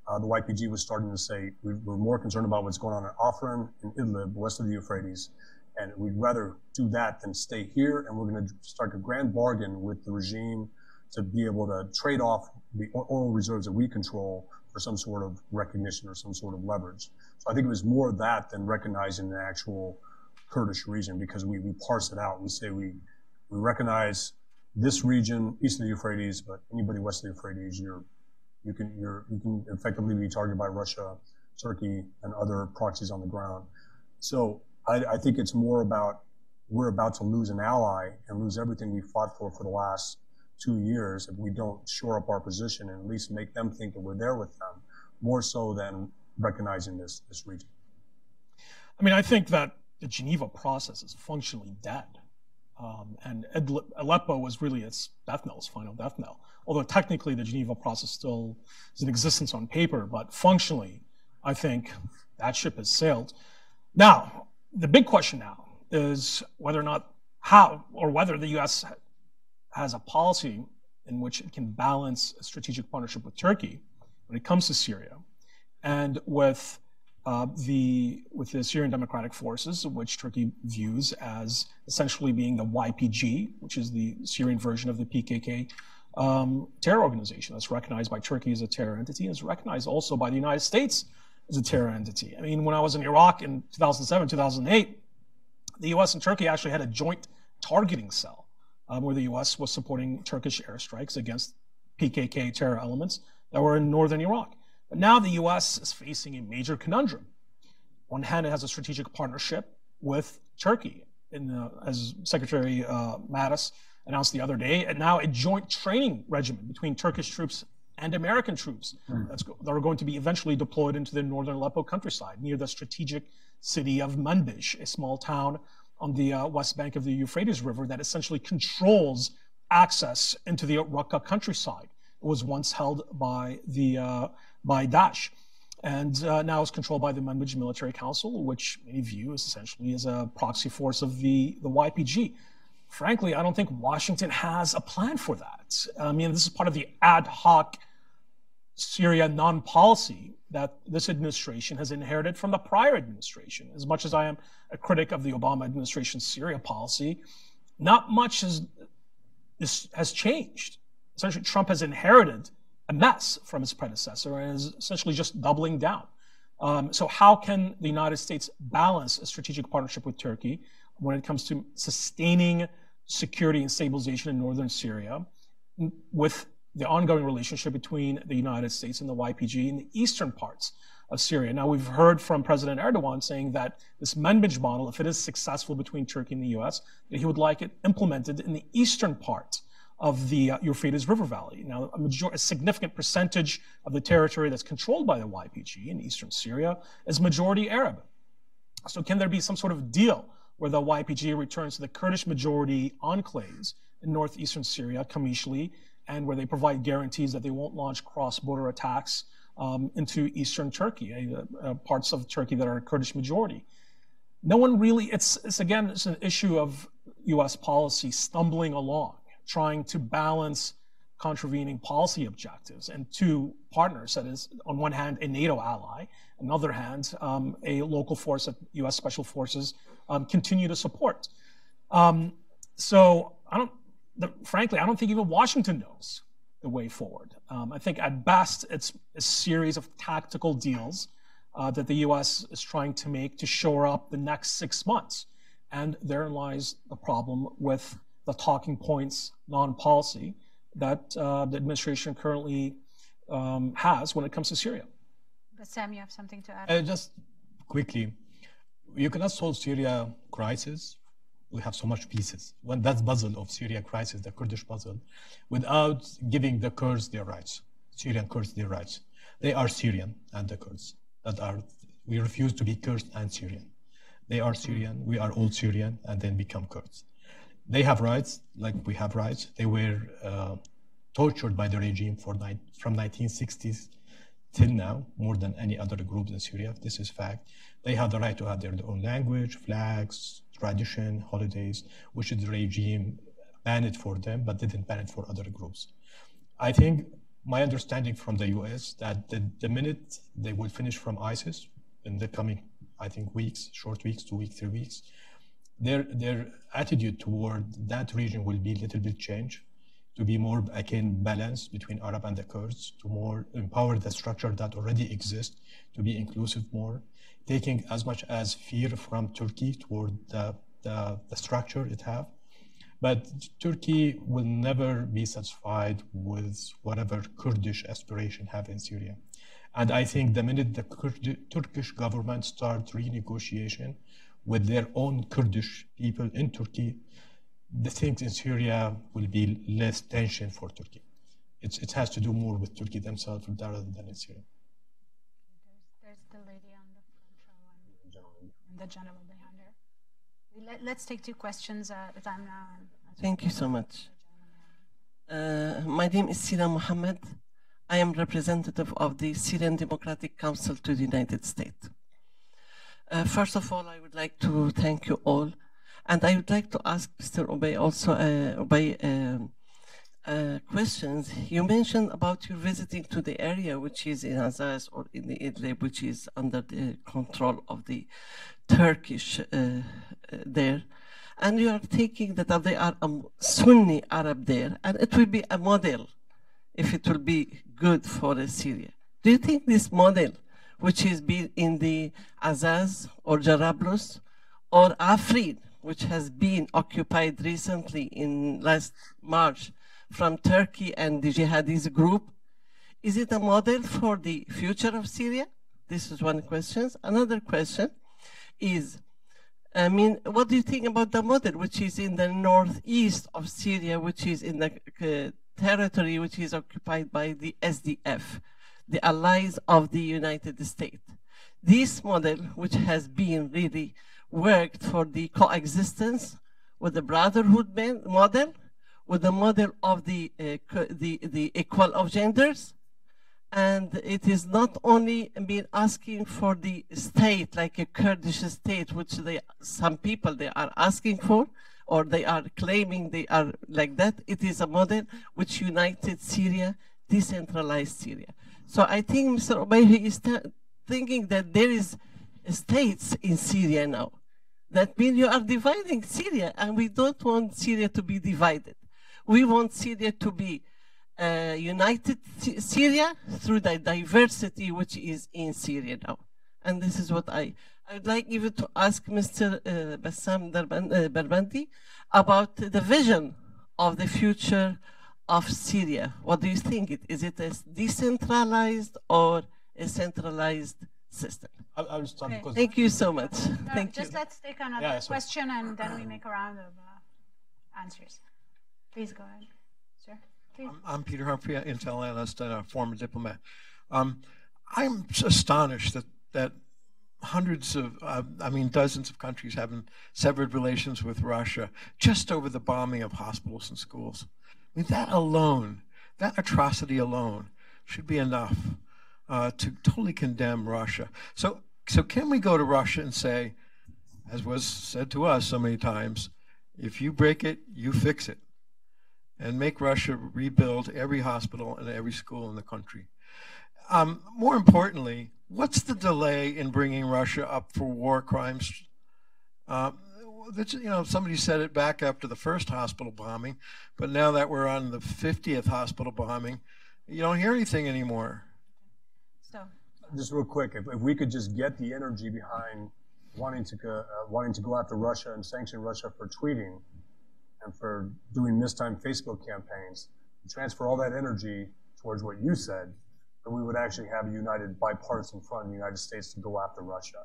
[SPEAKER 3] Uh, the YPG was starting to say we, are more concerned about what's going on in Afrin and Idlib, west of the Euphrates, and we'd rather do that than stay here. And we're going to start a grand bargain with the regime to be able to trade off the oil reserves that we control for some sort of recognition or some sort of leverage. So I think it was more of that than recognizing the actual Kurdish region because we, we parse it out. We say we, we recognize this region east of the Euphrates, but anybody west of the Euphrates, you're, you can, you're, you can effectively be targeted by Russia, Turkey, and other proxies on the ground. So I, I think it's more about we're about to lose an ally and lose everything we fought for for the last two years if we don't shore up our position and at least make them think that we're there with them, more so than recognizing this this region.
[SPEAKER 2] I mean, I think that the Geneva process is functionally dead. Um, and Aleppo was really its death knell, its final death knell. Although technically the Geneva process still is in existence on paper, but functionally, I think that ship has sailed. Now, the big question now is whether or not how or whether the U.S. has a policy in which it can balance a strategic partnership with Turkey when it comes to Syria, and with uh, the with the Syrian Democratic Forces, which Turkey views as essentially being the YPG, which is the Syrian version of the PKK um, terror organization that's recognized by Turkey as a terror entity and is recognized also by the United States as a terror entity. I mean, when I was in Iraq in 2007, 2008, the US and Turkey actually had a joint targeting cell um, where the U.S. was supporting Turkish airstrikes against PKK terror elements that were in northern Iraq. But now the U.S. is facing a major conundrum. On one hand, it has a strategic partnership with Turkey, uh, as Secretary uh, Mattis announced the other day, and now a joint training regimen between Turkish troops and American troops mm. that are going to be eventually deployed into the northern Aleppo countryside near the strategic city of Manbij, a small town on the uh, west bank of the Euphrates River that essentially controls access into the Raqqa countryside. It was once held by the uh, by Daesh, and uh, now is controlled by the Manbij Military Council, which many view as essentially as a proxy force of the the YPG. Frankly, I don't think Washington has a plan for that. I mean, this is part of the ad hoc Syria non-policy that this administration has inherited from the prior administration. As much as I am a critic of the Obama administration's Syria policy, not much has, has changed. Essentially, Trump has inherited a mess from his predecessor and is essentially just doubling down. Um, so, how can the United States balance a strategic partnership with Turkey when it comes to sustaining security and stabilization in northern Syria with the ongoing relationship between the United States and the YPG in the eastern parts of Syria. Now, we've heard from President Erdogan saying that this Manbij model, if it is successful between Turkey and the US, that he would like it implemented in the eastern part of the uh, Euphrates River Valley. Now, a, major- a significant percentage of the territory that's controlled by the YPG in eastern Syria is majority Arab. So, can there be some sort of deal where the YPG returns to the Kurdish majority enclaves in northeastern Syria, Qamishli, and where they provide guarantees that they won't launch cross-border attacks um, into eastern Turkey, uh, uh, parts of Turkey that are Kurdish majority. No one really, it's, it's again, it's an issue of US policy stumbling along, trying to balance contravening policy objectives and two partners, that is, on one hand, a NATO ally, on the other hand, um, a local force that US Special Forces um, continue to support. Um, so I don't, the, frankly, I don't think even Washington knows the way forward. Um, I think at best it's a series of tactical deals uh, that the U.S. is trying to make to shore up the next six months. And therein lies the problem with the talking points non-policy that uh, the administration currently um, has when it comes to Syria.
[SPEAKER 1] Bassam, you have something to add?
[SPEAKER 4] Uh, just quickly, you cannot solve Syria crisis we have so much pieces. When that puzzle of Syria crisis, the Kurdish puzzle, without giving the Kurds their rights, Syrian Kurds their rights. They are Syrian and the Kurds that are, we refuse to be Kurds and Syrian. They are Syrian, we are all Syrian, and then become Kurds. They have rights, like we have rights. They were uh, tortured by the regime for from 1960s till now, more than any other groups in Syria. This is fact. They have the right to have their own language, flags, tradition, holidays, which the regime banned for them, but didn't ban it for other groups. I think my understanding from the US that the, the minute they will finish from ISIS in the coming, I think, weeks, short weeks, two weeks, three weeks, their their attitude toward that region will be a little bit changed to be more again balanced between Arab and the Kurds, to more empower the structure that already exists, to be inclusive more, taking as much as fear from Turkey toward the, the, the structure it have. But Turkey will never be satisfied with whatever Kurdish aspiration have in Syria. And I think the minute the Turkish government start renegotiation with their own Kurdish people in Turkey, the things in Syria will be less tension for Turkey. It's, it has to do more with Turkey themselves rather than in Syria.
[SPEAKER 1] The gentleman behind her. Let, us take two questions at a time now.
[SPEAKER 7] Thank you so much. Uh, my name is Sina Mohammed. I am representative of the Syrian Democratic Council to the United States. Uh, first of all, I would like to thank you all. And I would like to ask Mr. Oubai also, uh, Oubai, um, uh, questions. You mentioned about your visiting to the area which is in Azaz or in the Idlib, which is under the control of the Turkish uh, uh, there. And you are thinking that they are a Sunni Arab there, and it will be a model if it will be good for Syria. Do you think this model, which is be in the Azaz or Jarablus or Afrin, which has been occupied recently in last March from Turkey and the jihadist group, is it a model for the future of Syria? This is one question. Another question is, I mean, what do you think about the model which is in the northeast of Syria, which is in the uh, territory which is occupied by the SDF, the allies of the United States? This model, which has been really worked for the coexistence with the brotherhood model, with the model of the, uh, the, the equal of genders, and it is not only been asking for the state like a kurdish state which they some people they are asking for or they are claiming they are like that. It is a model which united syria decentralized syria. So i think mr Obeid is thinking that there is states in syria now. That means you are dividing syria and we don't want syria to be divided we want syria to be uh, united Syria through the diversity which is in Syria now. And this is what I, I would like even to ask Mr. Uh, Bassam uh, Barabandi about the vision of the future of Syria. What do you think? It is it a decentralized or a centralized system?
[SPEAKER 4] I'll, I'll start
[SPEAKER 7] okay. Thank you so much.
[SPEAKER 1] No,
[SPEAKER 7] Thank
[SPEAKER 1] just
[SPEAKER 7] you.
[SPEAKER 1] let's take another yeah, question and then we make a round of uh, answers. Please go ahead.
[SPEAKER 8] I'm, I'm, Peter Humphrey, intel analyst and a former diplomat. Um, I'm astonished that that hundreds of, uh, I mean, dozens of countries having severed relations with Russia just over the bombing of hospitals and schools. I mean, that alone, that atrocity alone, should be enough uh, to totally condemn Russia. So, so can we go to Russia and say, as was said to us so many times, if you break it, you fix it and make Russia rebuild every hospital and every school in the country. Um, more importantly, what's the delay in bringing Russia up for war crimes? Uh, you know, somebody said it back after the first hospital bombing, but now that we're on the 50th hospital bombing, you don't hear anything anymore.
[SPEAKER 1] So,
[SPEAKER 3] just real quick, if, if we could just get the energy behind wanting to go, uh, wanting to go after Russia and sanction Russia for tweeting, and for doing this time Facebook campaigns, transfer all that energy towards what you said, then we would actually have a united bipartisan front in the United States to go after Russia.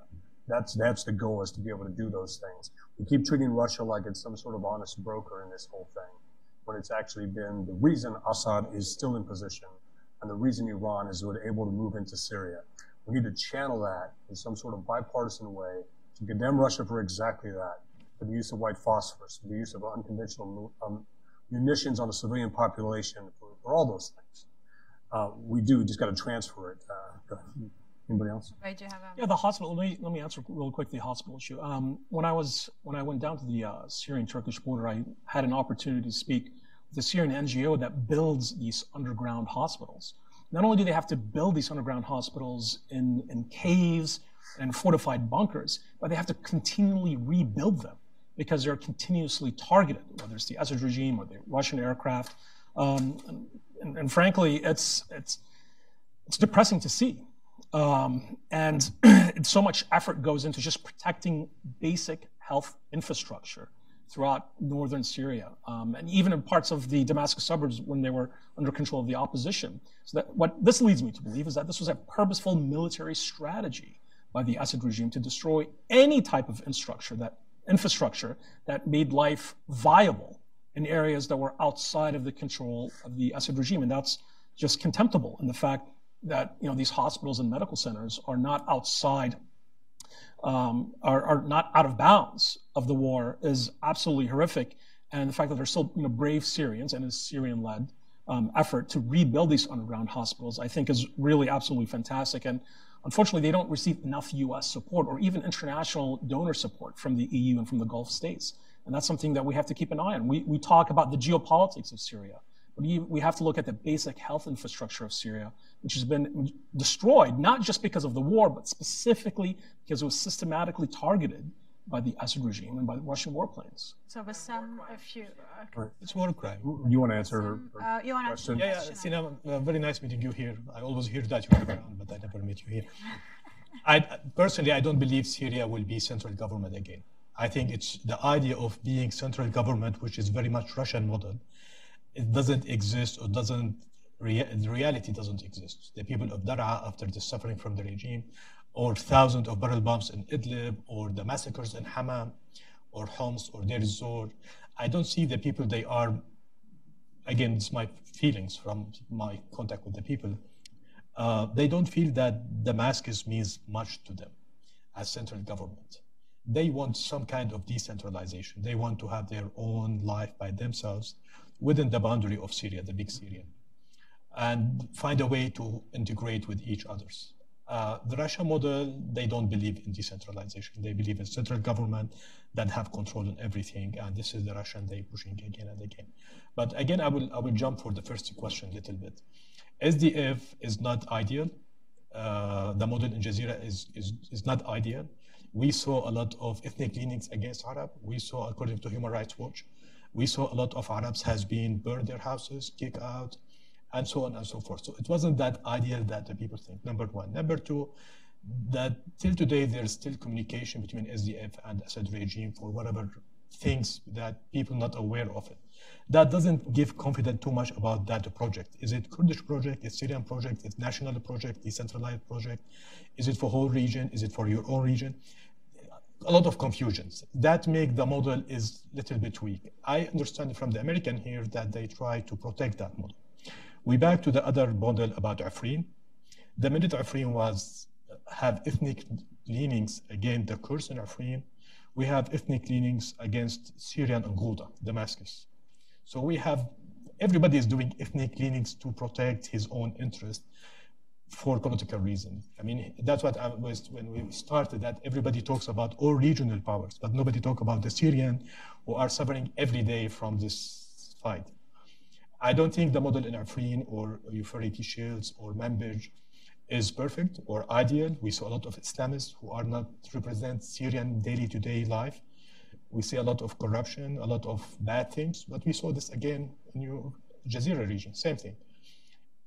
[SPEAKER 3] That's, that's the goal is to be able to do those things. We keep treating Russia like it's some sort of honest broker in this whole thing, when it's actually been the reason Assad is still in position and the reason Iran is able to move into Syria. We need to channel that in some sort of bipartisan way to condemn Russia for exactly that for the use of white phosphorus, for the use of unconventional um, munitions on the civilian population, for, for all those things. Uh, we do, just got to transfer it. Uh, Anybody else?
[SPEAKER 1] Right, you have a...
[SPEAKER 2] Yeah, the hospital. Let me let me answer real quick the hospital issue. Um, when I was when I went down to the uh, Syrian-Turkish border, I had an opportunity to speak with a Syrian NGO that builds these underground hospitals. Not only do they have to build these underground hospitals in in caves and fortified bunkers, but they have to continually rebuild them because they're continuously targeted, whether it's the Assad regime or the Russian aircraft. Um, and, and, frankly, it's, it's, it's depressing to see. Um, and so much effort goes into just protecting basic health infrastructure throughout northern Syria, um, and even in parts of the Damascus suburbs when they were under control of the opposition. So that what this leads me to believe is that this was a purposeful military strategy by the Assad regime to destroy any type of infrastructure that infrastructure that made life viable in areas that were outside of the control of the Assad regime. And that's just contemptible. And the fact that you know these hospitals and medical centers are not outside, um, are, are not out of bounds of the war is absolutely horrific. And the fact that there's still you know brave Syrians and a Syrian-led um, effort to rebuild these underground hospitals, I think, is really absolutely fantastic. And Unfortunately, they don't receive enough US support or even international donor support from the EU and from the Gulf states. And that's something that we have to keep an eye on. We, we talk about the geopolitics of Syria, but we have to look at the basic health infrastructure of Syria, which has been destroyed, not just because of the war, but specifically because it was systematically targeted by the Assad regime and by the Russian warplanes.
[SPEAKER 1] So, Bassam, a few. Uh,
[SPEAKER 4] it's war crime.
[SPEAKER 3] You want to answer her,
[SPEAKER 1] uh, you want to
[SPEAKER 3] question?
[SPEAKER 4] Yeah, yeah. Sina, uh, very nice meeting you here. I always hear that you are around, but I never meet you here. I personally, I don't believe Syria will be central government again. I think it's the idea of being central government, which is very much Russian model. It doesn't exist or doesn't, rea- the reality doesn't exist. The people of Daraa, after the suffering from the regime, or thousands of barrel bombs in Idlib, or the massacres in Hama, or Homs, or Deir ez-Zor, I don't see the people they are, again, it's my feelings from my contact with the people, uh, they don't feel that Damascus means much to them as central government. They want some kind of decentralization. They want to have their own life by themselves within the boundary of Syria, the big Syria, and find a way to integrate with each others. Uh, the Russia model, they don't believe in decentralization. They believe in central government that have control on everything, and this is the Russian they pushing again and again. But again, I will I will jump for the first question a little bit. SDF is not ideal. Uh, the model in Jazeera is, is, is not ideal. We saw a lot of ethnic leanings against Arab. We saw, according to Human Rights Watch, we saw a lot of Arabs has been burned their houses, kicked out, and so on and so forth. So it wasn't that ideal that the people think, number one. Number two, that till today there's still communication between SDF and Assad regime for whatever things that people not aware of it. That doesn't give confidence too much about that project. Is it Kurdish project? Is Syrian project? Is national project? Decentralized project? Is it for whole region? Is it for your own region? A lot of confusions. That make the model is little bit weak. I understand from the American here that they try to protect that model. We back to the other model about Afrin. The minute Afrin was have ethnic leanings against the Kurds in Afrin, we have ethnic leanings against Syrian and Ghouta, Damascus. So we have, everybody is doing ethnic leanings to protect his own interest for political reasons. I mean, that's what I was, when we started, that everybody talks about all regional powers, but nobody talk about the Syrian who are suffering every day from this fight. I don't think the model in Afrin or Euphrates Shields or Manbij is perfect or ideal. We saw a lot of Islamists who are not represent Syrian daily to day life. We see a lot of corruption, a lot of bad things, but we saw this again in your Jazeera region, same thing.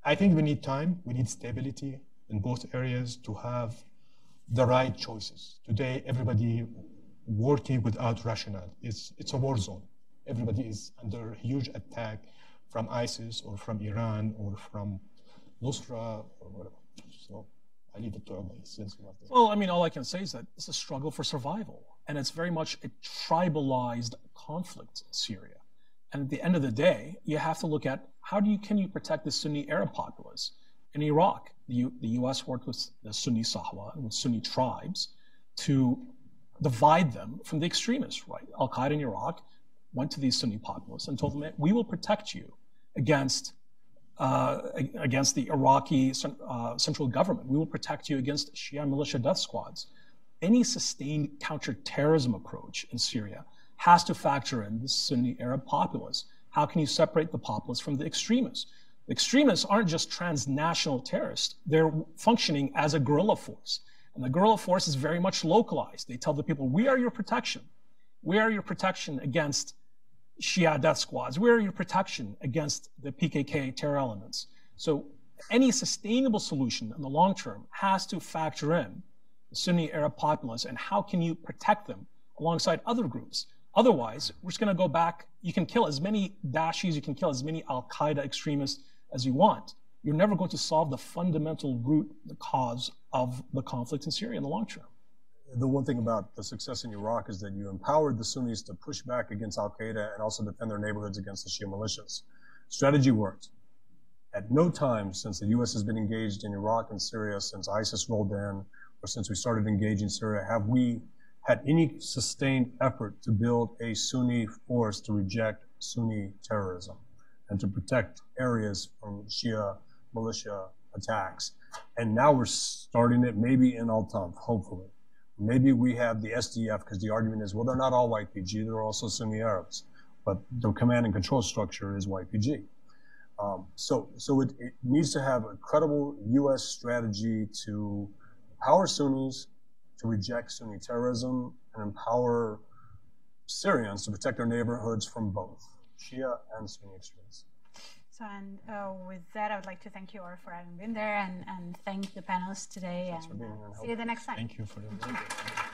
[SPEAKER 4] I think we need time, we need stability in both areas to have the right choices. Today, everybody working without rationale. It's, it's a war zone. Everybody is under huge attack from ISIS or from Iran or from Nusra or whatever. So I leave it to since
[SPEAKER 2] Well, I mean, all I can say is that it's a struggle for survival, and it's very much a tribalized conflict in Syria. And at the end of the day, you have to look at how do you can you protect the Sunni Arab populace in Iraq? The, U, the U.S. worked with the Sunni Sahwa and with Sunni tribes to divide them from the extremists. Right? Al Qaeda in Iraq went to these Sunni populace and told them, "We will protect you against uh, against the Iraqi uh, central government. We will protect you against Shia militia death squads. Any sustained counterterrorism approach in Syria has to factor in the Sunni Arab populace. How can you separate the populace from the extremists? Extremists aren't just transnational terrorists, they're functioning as a guerrilla force. And the guerrilla force is very much localized. They tell the people, we are your protection. We are your protection against Shia death squads? Where are your protection against the PKK terror elements? So any sustainable solution in the long term has to factor in the Sunni Arab populace and how can you protect them alongside other groups? Otherwise, we're just going to go back. You can kill as many Dashis, you can kill as many Al Qaeda extremists as you want. You're never going to solve the fundamental root, the cause of the conflict in Syria in the long term
[SPEAKER 3] the one thing about the success in Iraq is that you empowered the Sunnis to push back against Al Qaeda and also defend their neighborhoods against the Shia militias. Strategy worked. At no time since the U.S. has been engaged in Iraq and Syria, since ISIS rolled in, or since we started engaging Syria, have we had any sustained effort to build a Sunni force to reject Sunni terrorism and to protect areas from Shia militia attacks. And now we're starting it maybe in Al Tanf, hopefully. Maybe we have the SDF because the argument is, well, they're not all YPG, they're also Sunni Arabs, but the command and control structure is YPG. Um, so, so it, it, needs to have a credible U.S. strategy to empower Sunnis to reject Sunni terrorism and empower Syrians to protect their neighborhoods from both Shia and Sunni extremists.
[SPEAKER 1] So, and uh, with that, I would like to thank you all for having been there and, and thank the panelists today. Thanks and uh, see you the next time.
[SPEAKER 4] Thank you for the.